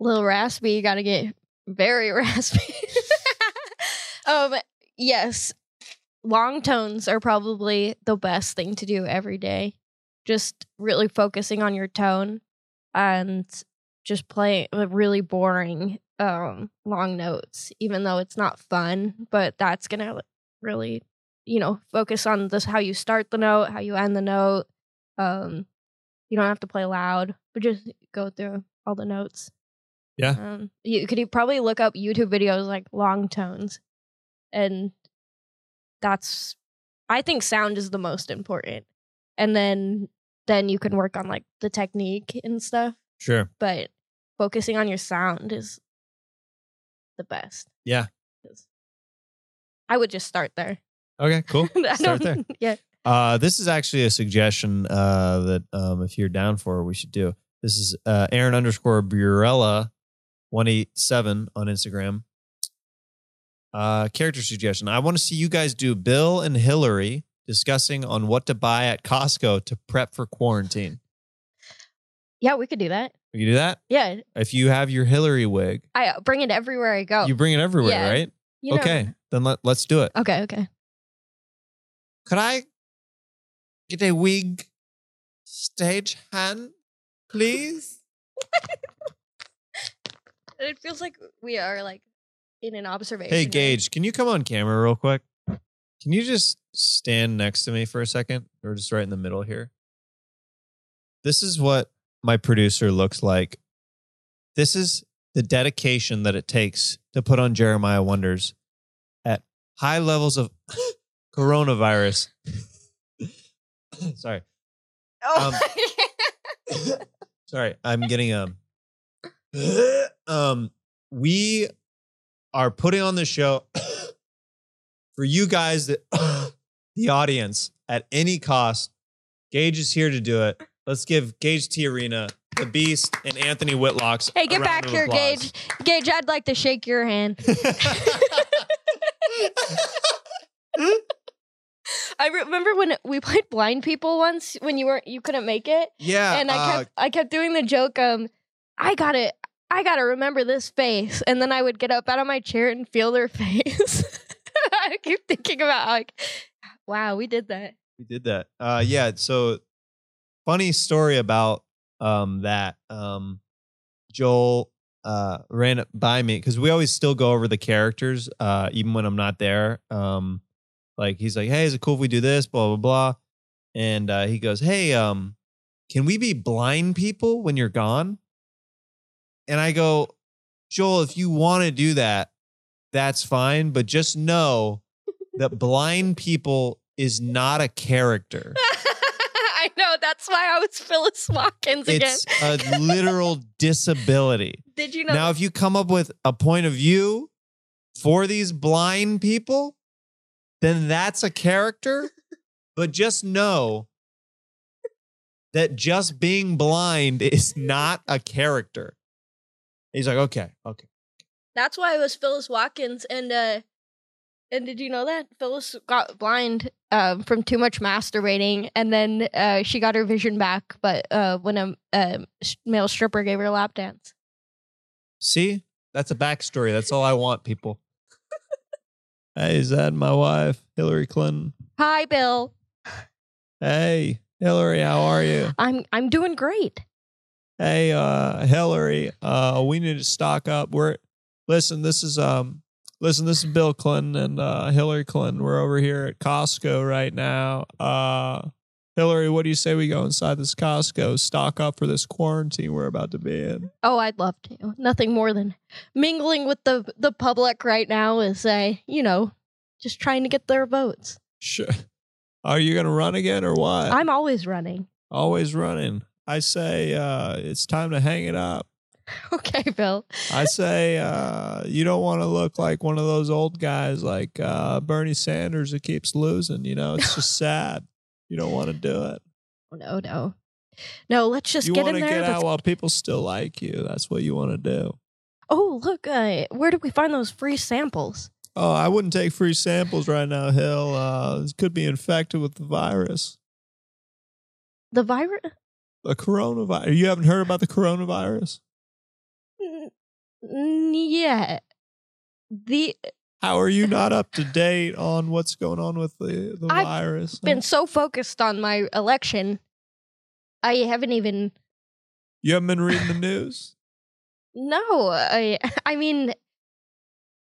Speaker 5: Little raspy, you got to get very raspy. um, yes, long tones are probably the best thing to do every day. Just really focusing on your tone and just playing uh, really boring um long notes even though it's not fun but that's gonna really you know focus on this how you start the note how you end the note um you don't have to play loud but just go through all the notes
Speaker 3: Yeah.
Speaker 5: um you could you probably look up youtube videos like long tones and that's i think sound is the most important and then then you can work on like the technique and stuff
Speaker 3: Sure.
Speaker 5: but focusing on your sound is the best.
Speaker 3: Yeah.
Speaker 5: I would just start there.
Speaker 3: Okay, cool. Start there.
Speaker 5: Yeah.
Speaker 3: Uh, this is actually a suggestion uh, that um, if you're down for, we should do. This is uh, Aaron underscore Burella one eight seven on Instagram. Uh, character suggestion. I want to see you guys do Bill and Hillary discussing on what to buy at Costco to prep for quarantine.
Speaker 5: Yeah, we could do that.
Speaker 3: We can do that.
Speaker 5: Yeah.
Speaker 3: If you have your Hillary wig,
Speaker 5: I uh, bring it everywhere I go.
Speaker 3: you bring it everywhere,
Speaker 5: Yeah.
Speaker 3: right?
Speaker 5: You know-
Speaker 3: okay, then let, let's do it.
Speaker 5: Okay, okay.
Speaker 3: Could I get a wig stage hand, please?
Speaker 5: It feels like we are like in an observation.
Speaker 3: Hey. Gage, can you come on camera real quick? Can you just stand next to me for a second or just right in the middle here? This is what my producer looks like. This is the dedication that it takes to put on Jeremiah Wonders at high levels of coronavirus. Sorry.
Speaker 5: Oh,
Speaker 3: Sorry, I'm getting um um we are putting on the show for you guys that the audience at any cost. Gage is here to do it. Let's give Gage Tijerina, the Beast, and Anthony Witlox.
Speaker 5: hey, get
Speaker 3: round
Speaker 5: back here,
Speaker 3: applause.
Speaker 5: Gage. Gage, I'd like to shake your hand. I remember when we played blind people once when you weren't you couldn't make it.
Speaker 3: yeah,
Speaker 5: and I
Speaker 3: uh,
Speaker 5: kept I kept doing the joke. Um, I got to I got to remember this face, and then I would get up out of my chair and feel their face. I keep thinking about like, wow, we did that.
Speaker 3: We did that. Uh yeah, so funny story about um that. Um Joel uh ran by me because we always still go over the characters uh even when I'm not there. Um like he's like, Hey, is it cool if we do this? Blah blah blah. And uh he goes, Hey, um, can we be blind people when you're gone? and I go, Joel, if you want to do that, that's fine. But just know that blind people is not a character.
Speaker 5: I know. That's why I was Phyllis Watkins again.
Speaker 3: It's a literal disability.
Speaker 5: Did you know?
Speaker 3: Now, if you come up with a point of view for these blind people, then that's a character. But just know that just being blind is not a character. He's like, okay, okay.
Speaker 5: That's why it was Phyllis Watkins, and uh, and did you know that Phyllis got blind um, from too much masturbating, and then uh, she got her vision back, but uh, when a, a male stripper gave her a lap dance.
Speaker 3: See, that's a backstory. That's all I want, people. hey, is that my wife, Hillary Clinton?
Speaker 5: Hi, Bill.
Speaker 3: Hey, Hillary, how are you?
Speaker 5: I'm I'm doing great.
Speaker 3: Hey, uh, Hillary, uh, we need to stock up. We're listen. This is um, listen. This is Bill Clinton and uh, Hillary Clinton. We're over here at Costco right now. Uh, Hillary, what do you say we go inside this Costco, stock up for this quarantine we're about to be in?
Speaker 5: Oh, I'd love to. Nothing more than mingling with the the public right now is uh, you know, just trying to get their votes.
Speaker 3: Sure. Are you gonna run again or what?
Speaker 5: I'm always running.
Speaker 3: always running. I say uh, it's time to hang it up.
Speaker 5: Okay, Bill.
Speaker 3: I say uh, you don't want to look like one of those old guys like uh, Bernie Sanders who keeps losing. You know, it's just sad. You don't want to do it.
Speaker 5: Oh, no, no. No, let's just
Speaker 3: you
Speaker 5: get in
Speaker 3: to
Speaker 5: there.
Speaker 3: get out while people still like you. That's what you want to do.
Speaker 5: Oh, look, uh, where did we find those free samples?
Speaker 3: Oh, I wouldn't take free samples right now, Hill. Uh, this could be infected with the virus,
Speaker 5: The virus?
Speaker 3: the coronavirus. You haven't heard about the coronavirus?
Speaker 5: Yeah. The
Speaker 3: How are you not up to date on what's going on with the, the virus?
Speaker 5: I've
Speaker 3: virus?
Speaker 5: been so focused on my election, I haven't even.
Speaker 3: You haven't been reading the news?
Speaker 5: No, I. I mean,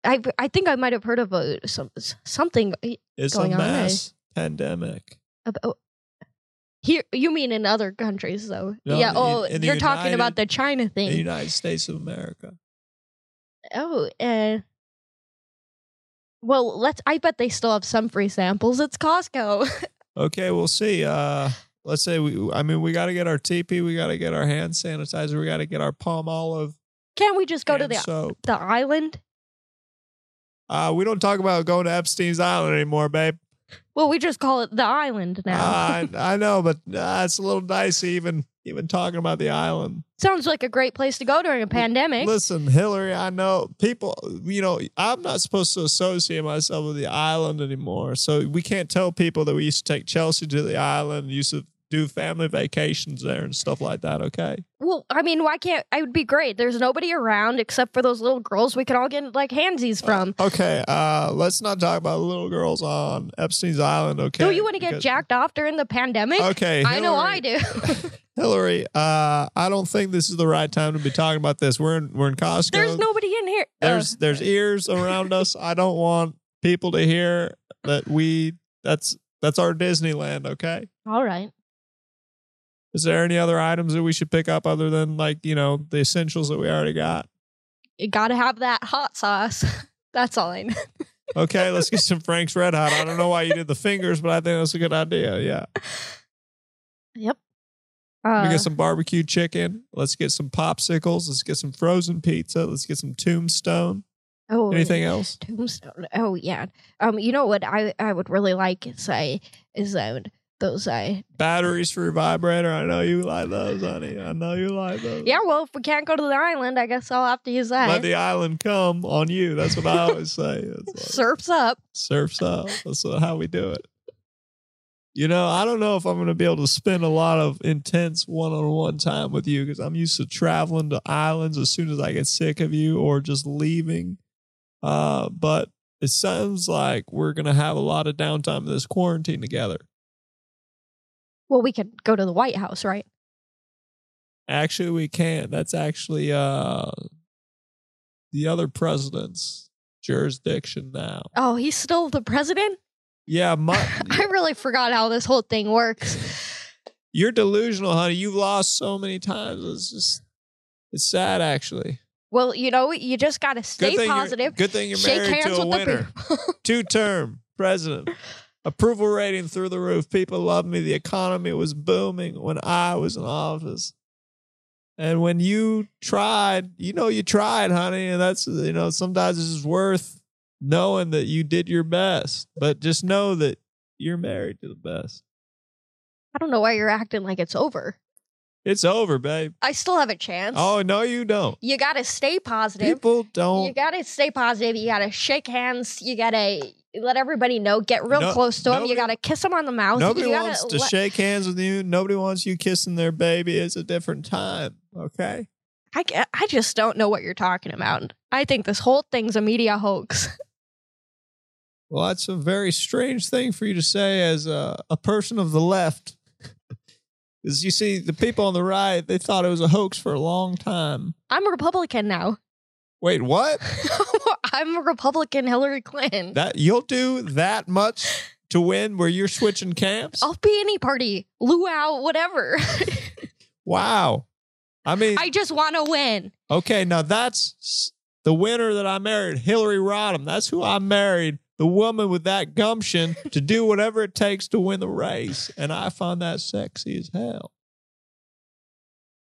Speaker 5: I. I think I might have heard of a, some something
Speaker 3: It's
Speaker 5: Going
Speaker 3: a
Speaker 5: on, eh?
Speaker 3: mass pandemic.
Speaker 5: about. Here, you mean in other countries, though?
Speaker 3: No,
Speaker 5: yeah.
Speaker 3: in-
Speaker 5: Oh,
Speaker 3: in
Speaker 5: you're talking about the China
Speaker 3: in the
Speaker 5: thing.
Speaker 3: United States of America.
Speaker 5: Oh, uh. Well, let's. I bet they still have some free samples. It's Costco.
Speaker 3: Okay, we'll see. Uh, let's say we. I mean, we got to get our TP. We got to get our hand sanitizer. We got to get our Palmolive.
Speaker 5: Can't we just go to the
Speaker 3: soap.
Speaker 5: the island?
Speaker 3: Uh, we don't talk about going to Epstein's Island anymore, babe.
Speaker 5: Well, we just call it the island now.
Speaker 3: Uh, I, I know, but uh, it's a little dicey even even talking about the island.
Speaker 5: Sounds like a great place to go during a pandemic.
Speaker 3: Listen, Hillary, I know people, you know, I'm not supposed to associate myself with the island anymore. So we can't tell people that we used to take Chelsea to the island, used to do family vacations there and stuff like that, okay?
Speaker 5: Well, I mean, why can't I would be great. There's nobody around except for those little girls we can all get like handsies from.
Speaker 3: Okay, uh, let's not talk about little girls on Epstein's Island, okay?
Speaker 5: Do you want to get
Speaker 3: Because-
Speaker 5: jacked off during the pandemic?
Speaker 3: Okay,
Speaker 5: I know I do.
Speaker 3: Hillary, uh, I don't think this is the right time to be talking about this. We're in we're in Costco.
Speaker 5: There's nobody in here.
Speaker 3: there's
Speaker 5: Uh,
Speaker 3: there's ears around us. I don't want people to hear that we that's that's our Disneyland, okay?
Speaker 5: all right.
Speaker 3: Is there any other items that we should pick up other than like, you know, the essentials that we already got?
Speaker 5: You got to have that hot sauce. That's all I know.
Speaker 3: Okay, let's get some Frank's Red Hot. I don't know why you did the fingers, but I think that's a good idea. Yeah.
Speaker 5: Yep. Uh,
Speaker 3: get some barbecue chicken. Let's get some popsicles. Let's get some frozen pizza. Let's get some tombstone.
Speaker 5: oh,
Speaker 3: Anything else?
Speaker 5: Tombstone. Oh yeah. Um, you know what I I would really like is I is uh, those I
Speaker 3: Batteries for your vibrator. I know you like those, honey. I know you like those.
Speaker 5: yeah. Well, if we can't go to the island, I guess I'll have to use that.
Speaker 3: Let the island come on you. That's what I always say. Like,
Speaker 5: Surfs up.
Speaker 3: surfs up. That's how we do it. You know, I don't know if I'm going to be able to spend a lot of intense one-on-one time with you because I'm used to traveling to islands as soon as I get sick of you or just leaving. Uh, but it sounds like we're going to have a lot of downtime in this quarantine together.
Speaker 5: Well, we could go to the White House, right?
Speaker 3: Actually, we can't. That's actually uh, the other president's jurisdiction now.
Speaker 5: Oh, he's still the president.
Speaker 3: Yeah, my,
Speaker 5: I really forgot how this whole thing works.
Speaker 3: you're delusional, honey. You've lost so many times. It's just It's sad, actually.
Speaker 5: Well, you know, you just got to stay
Speaker 3: good
Speaker 5: positive.
Speaker 3: Good thing you're married
Speaker 5: hands
Speaker 3: to a winner. Two term president. Approval rating through the roof. People loved me. The economy was booming when I was in office. And when you tried, you know you tried, honey. And that's you know, sometimes it's worth knowing that you did your best. But just know that you're married to the best.
Speaker 5: I don't know why you're acting like it's over.
Speaker 3: It's over, babe.
Speaker 5: I still have a chance.
Speaker 3: Oh no, you don't.
Speaker 5: You got to stay positive.
Speaker 3: People don't You
Speaker 5: got to stay positive. You got to shake hands. You got to let everybody know. Get real
Speaker 3: No-
Speaker 5: close to them. You got to kiss them on the mouth.
Speaker 3: Nobody wants to
Speaker 5: let-
Speaker 3: shake hands with you. Nobody wants you kissing their baby. It's a different time. Okay.
Speaker 5: I, I just don't know what you're talking about. I think this whole thing's a media hoax.
Speaker 3: Well, that's a very strange thing for you to say as a, a person of the left. Because you see, the people on the right, they thought it was a hoax for a long time.
Speaker 5: I'm a Republican now.
Speaker 3: Wait, what?
Speaker 5: I'm a Republican Hillary Clinton.
Speaker 3: That you'll do that much to win where you're switching camps?
Speaker 5: I'll be any party, luau, whatever.
Speaker 3: Wow. I mean,
Speaker 5: I just want to win.
Speaker 3: okay, now that's the winner that I married, Hillary Rodham. That's who I married. The woman with that gumption to do whatever it takes to win the race. And I find that sexy as hell.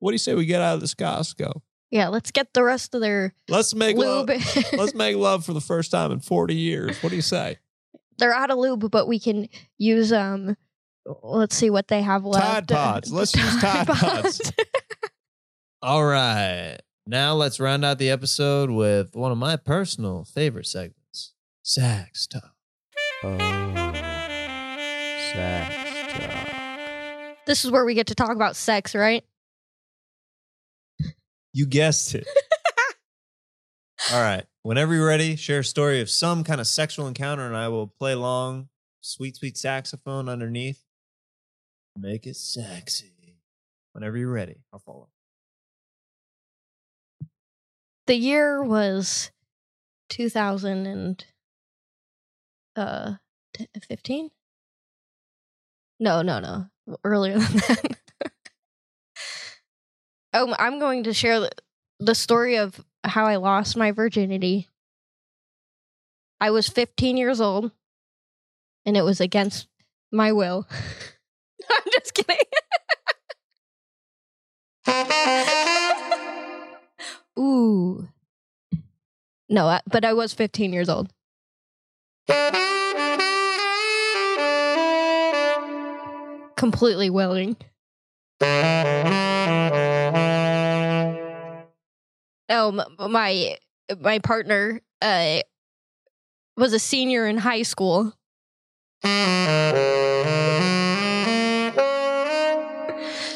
Speaker 3: What do you say we get out of this Costco?
Speaker 5: Yeah, let's get the rest of their
Speaker 3: Let's make love. Let's make love for the first time in 40 years. What do you say?
Speaker 5: They're out of lube, but we can use um. Let's see what they have left.
Speaker 3: Tide Pods. Let's use Tide Pods.
Speaker 4: All right. Now let's round out the episode with one of my personal favorite segments Sax Talk.
Speaker 3: Oh, sex talk.
Speaker 5: this is where we get to talk about sex, right?
Speaker 4: You guessed it. All right. Whenever you're ready, share a story of some kind of sexual encounter, and I will play along. Sweet, sweet saxophone underneath. Make it sexy. Whenever you're ready, I'll follow.
Speaker 5: The year was 2015. uh No, no, no. Earlier than that. Um, I'm going to share the story of how I lost my virginity. I was 15 years old and it was against my will. I'm just kidding. Ooh. No, but I was 15 years old. Completely willing. Oh, my my partner uh was a senior in high school.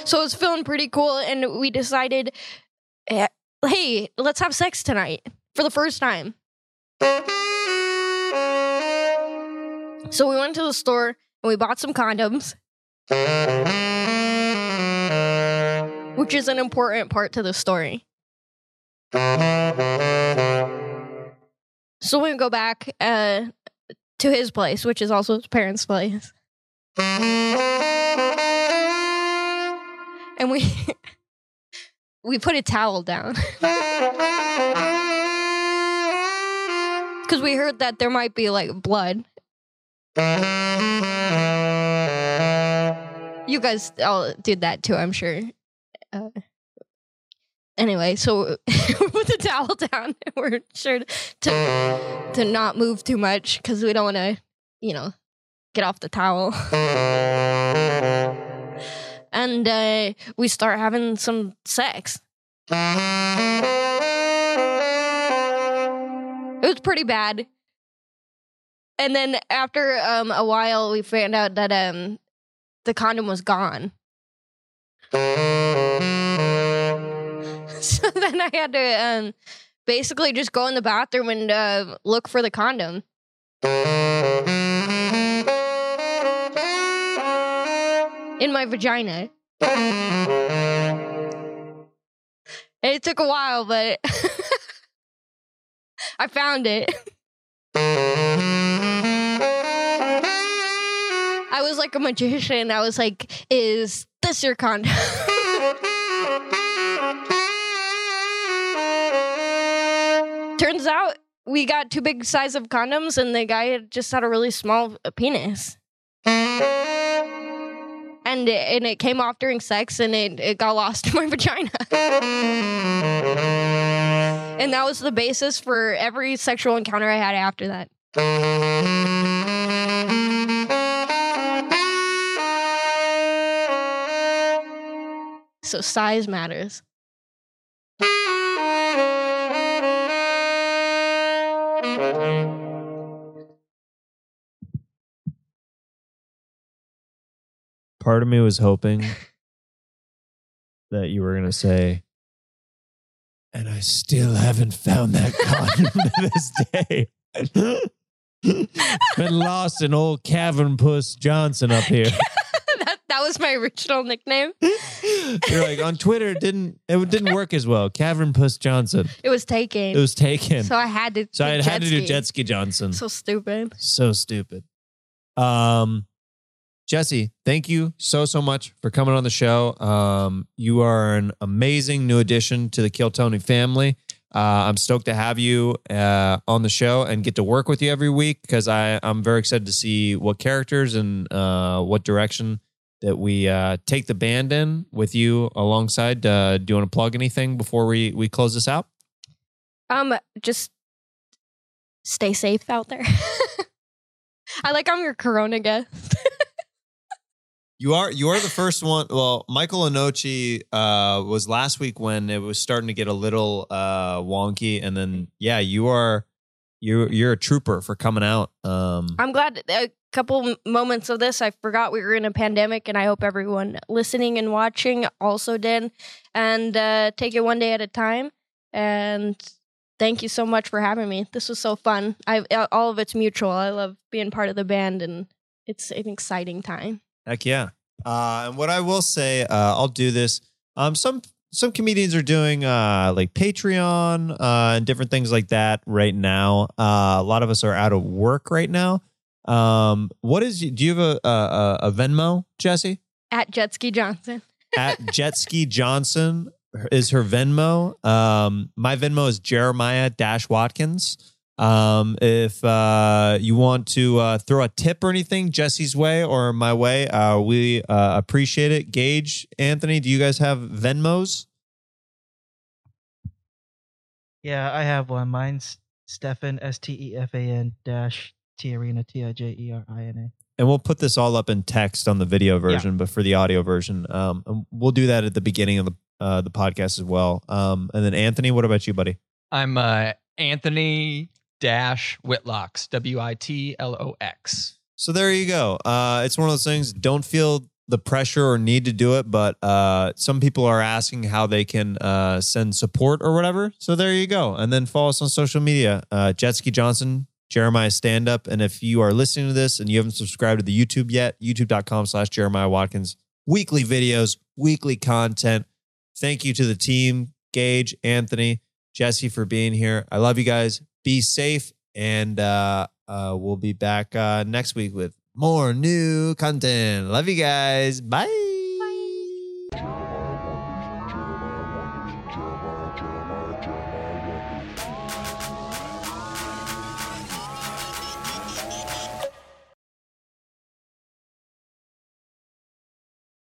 Speaker 5: So it was feeling pretty cool, and we decided, eh, hey, let's have sex tonight for the first time. So we went to the store and we bought some condoms, which is an important part to the story. So we go back uh, to his place, which is also his parents' place. And we we put a towel down. Cuz we heard that there might be like blood. You guys all did that too, I'm sure. Uh, anyway, so we put the towel down and we're sure to to not move too much because we don't want to, you know, get off the towel. and uh, we start having some sex. It was pretty bad. And then after um, a while, we found out that um, the condom was gone. then I had to um, basically just go in the bathroom and uh, look for the condom. In my vagina. It took a while, but I found it. I was like a magician. I was like, is this your condom? turns out we got too big size of condoms, and the guy just had a really small penis. And it, and it came off during sex, and it, it got lost in my vagina. and that was the basis for every sexual encounter I had after that. So size matters.
Speaker 6: Part of me was hoping that you were going to say, and I still haven't found that condom to this day. Been lost in old Cavern Puss Johnson up here.
Speaker 5: that, was my original nickname.
Speaker 6: You're like on Twitter it didn't it didn't work as well. Cavern Puss Johnson.
Speaker 5: It was taken.
Speaker 6: It was taken.
Speaker 5: so I had to.
Speaker 6: So I
Speaker 5: do
Speaker 6: had to do jet ski Johnson.
Speaker 5: So stupid.
Speaker 6: So stupid. Um, Jesse, thank you so so much for coming on the show. Um, you are an amazing new addition to the Kill Tony family. Uh, I'm stoked to have you uh, on the show and get to work with you every week because I I'm very excited to see what characters and uh, what direction that we uh, take the band in with you alongside. Uh, do you want to plug anything before we we close this out?
Speaker 5: Um, just stay safe out there. I like I'm your Corona guest.
Speaker 3: You are you are the first one. Well, Michael Anochi uh, was last week when it was starting to get a little uh, wonky, and then yeah, you are you you're a trooper for coming out. Um,
Speaker 5: I'm glad a couple moments of this I forgot we were in a pandemic, and I hope everyone listening and watching also did. And uh, take it one day at a time. And thank you so much for having me. This was so fun. I all of it's mutual. I love being part of the band, and it's an exciting time.
Speaker 3: Heck yeah. Uh, and what I will say, uh, I'll do this. Um, some some comedians are doing uh, like Patreon uh, and different things like that right now. Uh, a lot of us are out of work right now. Um, what is? Do you have a a, a Venmo, Jesse?
Speaker 5: At Jetski Johnson.
Speaker 3: At Jetski Johnson is her Venmo. Um, my Venmo is Jeremiah Dash Watkins. Um, if uh, you want to uh, throw a tip or anything Jesse's way or my way, uh, we uh, appreciate it. Gage, Anthony, do you guys have Venmos?
Speaker 7: Yeah, I have one. Mine's Stefan S T E F A N dash Tijerina T I J E R I N A.
Speaker 3: And we'll put this all up in text on the video version, but for the audio version, um, and we'll do that at the beginning of the uh, the podcast as well. Um, and then Anthony, what about you, buddy?
Speaker 8: I'm uh, Anthony Dash Witlox, W I T L O X.
Speaker 3: So there you go. Uh, it's one of those things. Don't feel the pressure or need to do it, but uh, some people are asking how they can uh, send support or whatever. So there you go. And then follow us on social media. Uh, Jetski Johnson, Jeremiah Stand Up. And if you are listening to this and you haven't subscribed to the YouTube yet, youtube.com slash Jeremiah Watkins. Weekly videos, weekly content. Thank you to the team, Gage, Anthony, Jesse for being here. I love you guys be safe, and uh, uh, we'll be back uh, next week with more new content. Love you guys. Bye. Bye.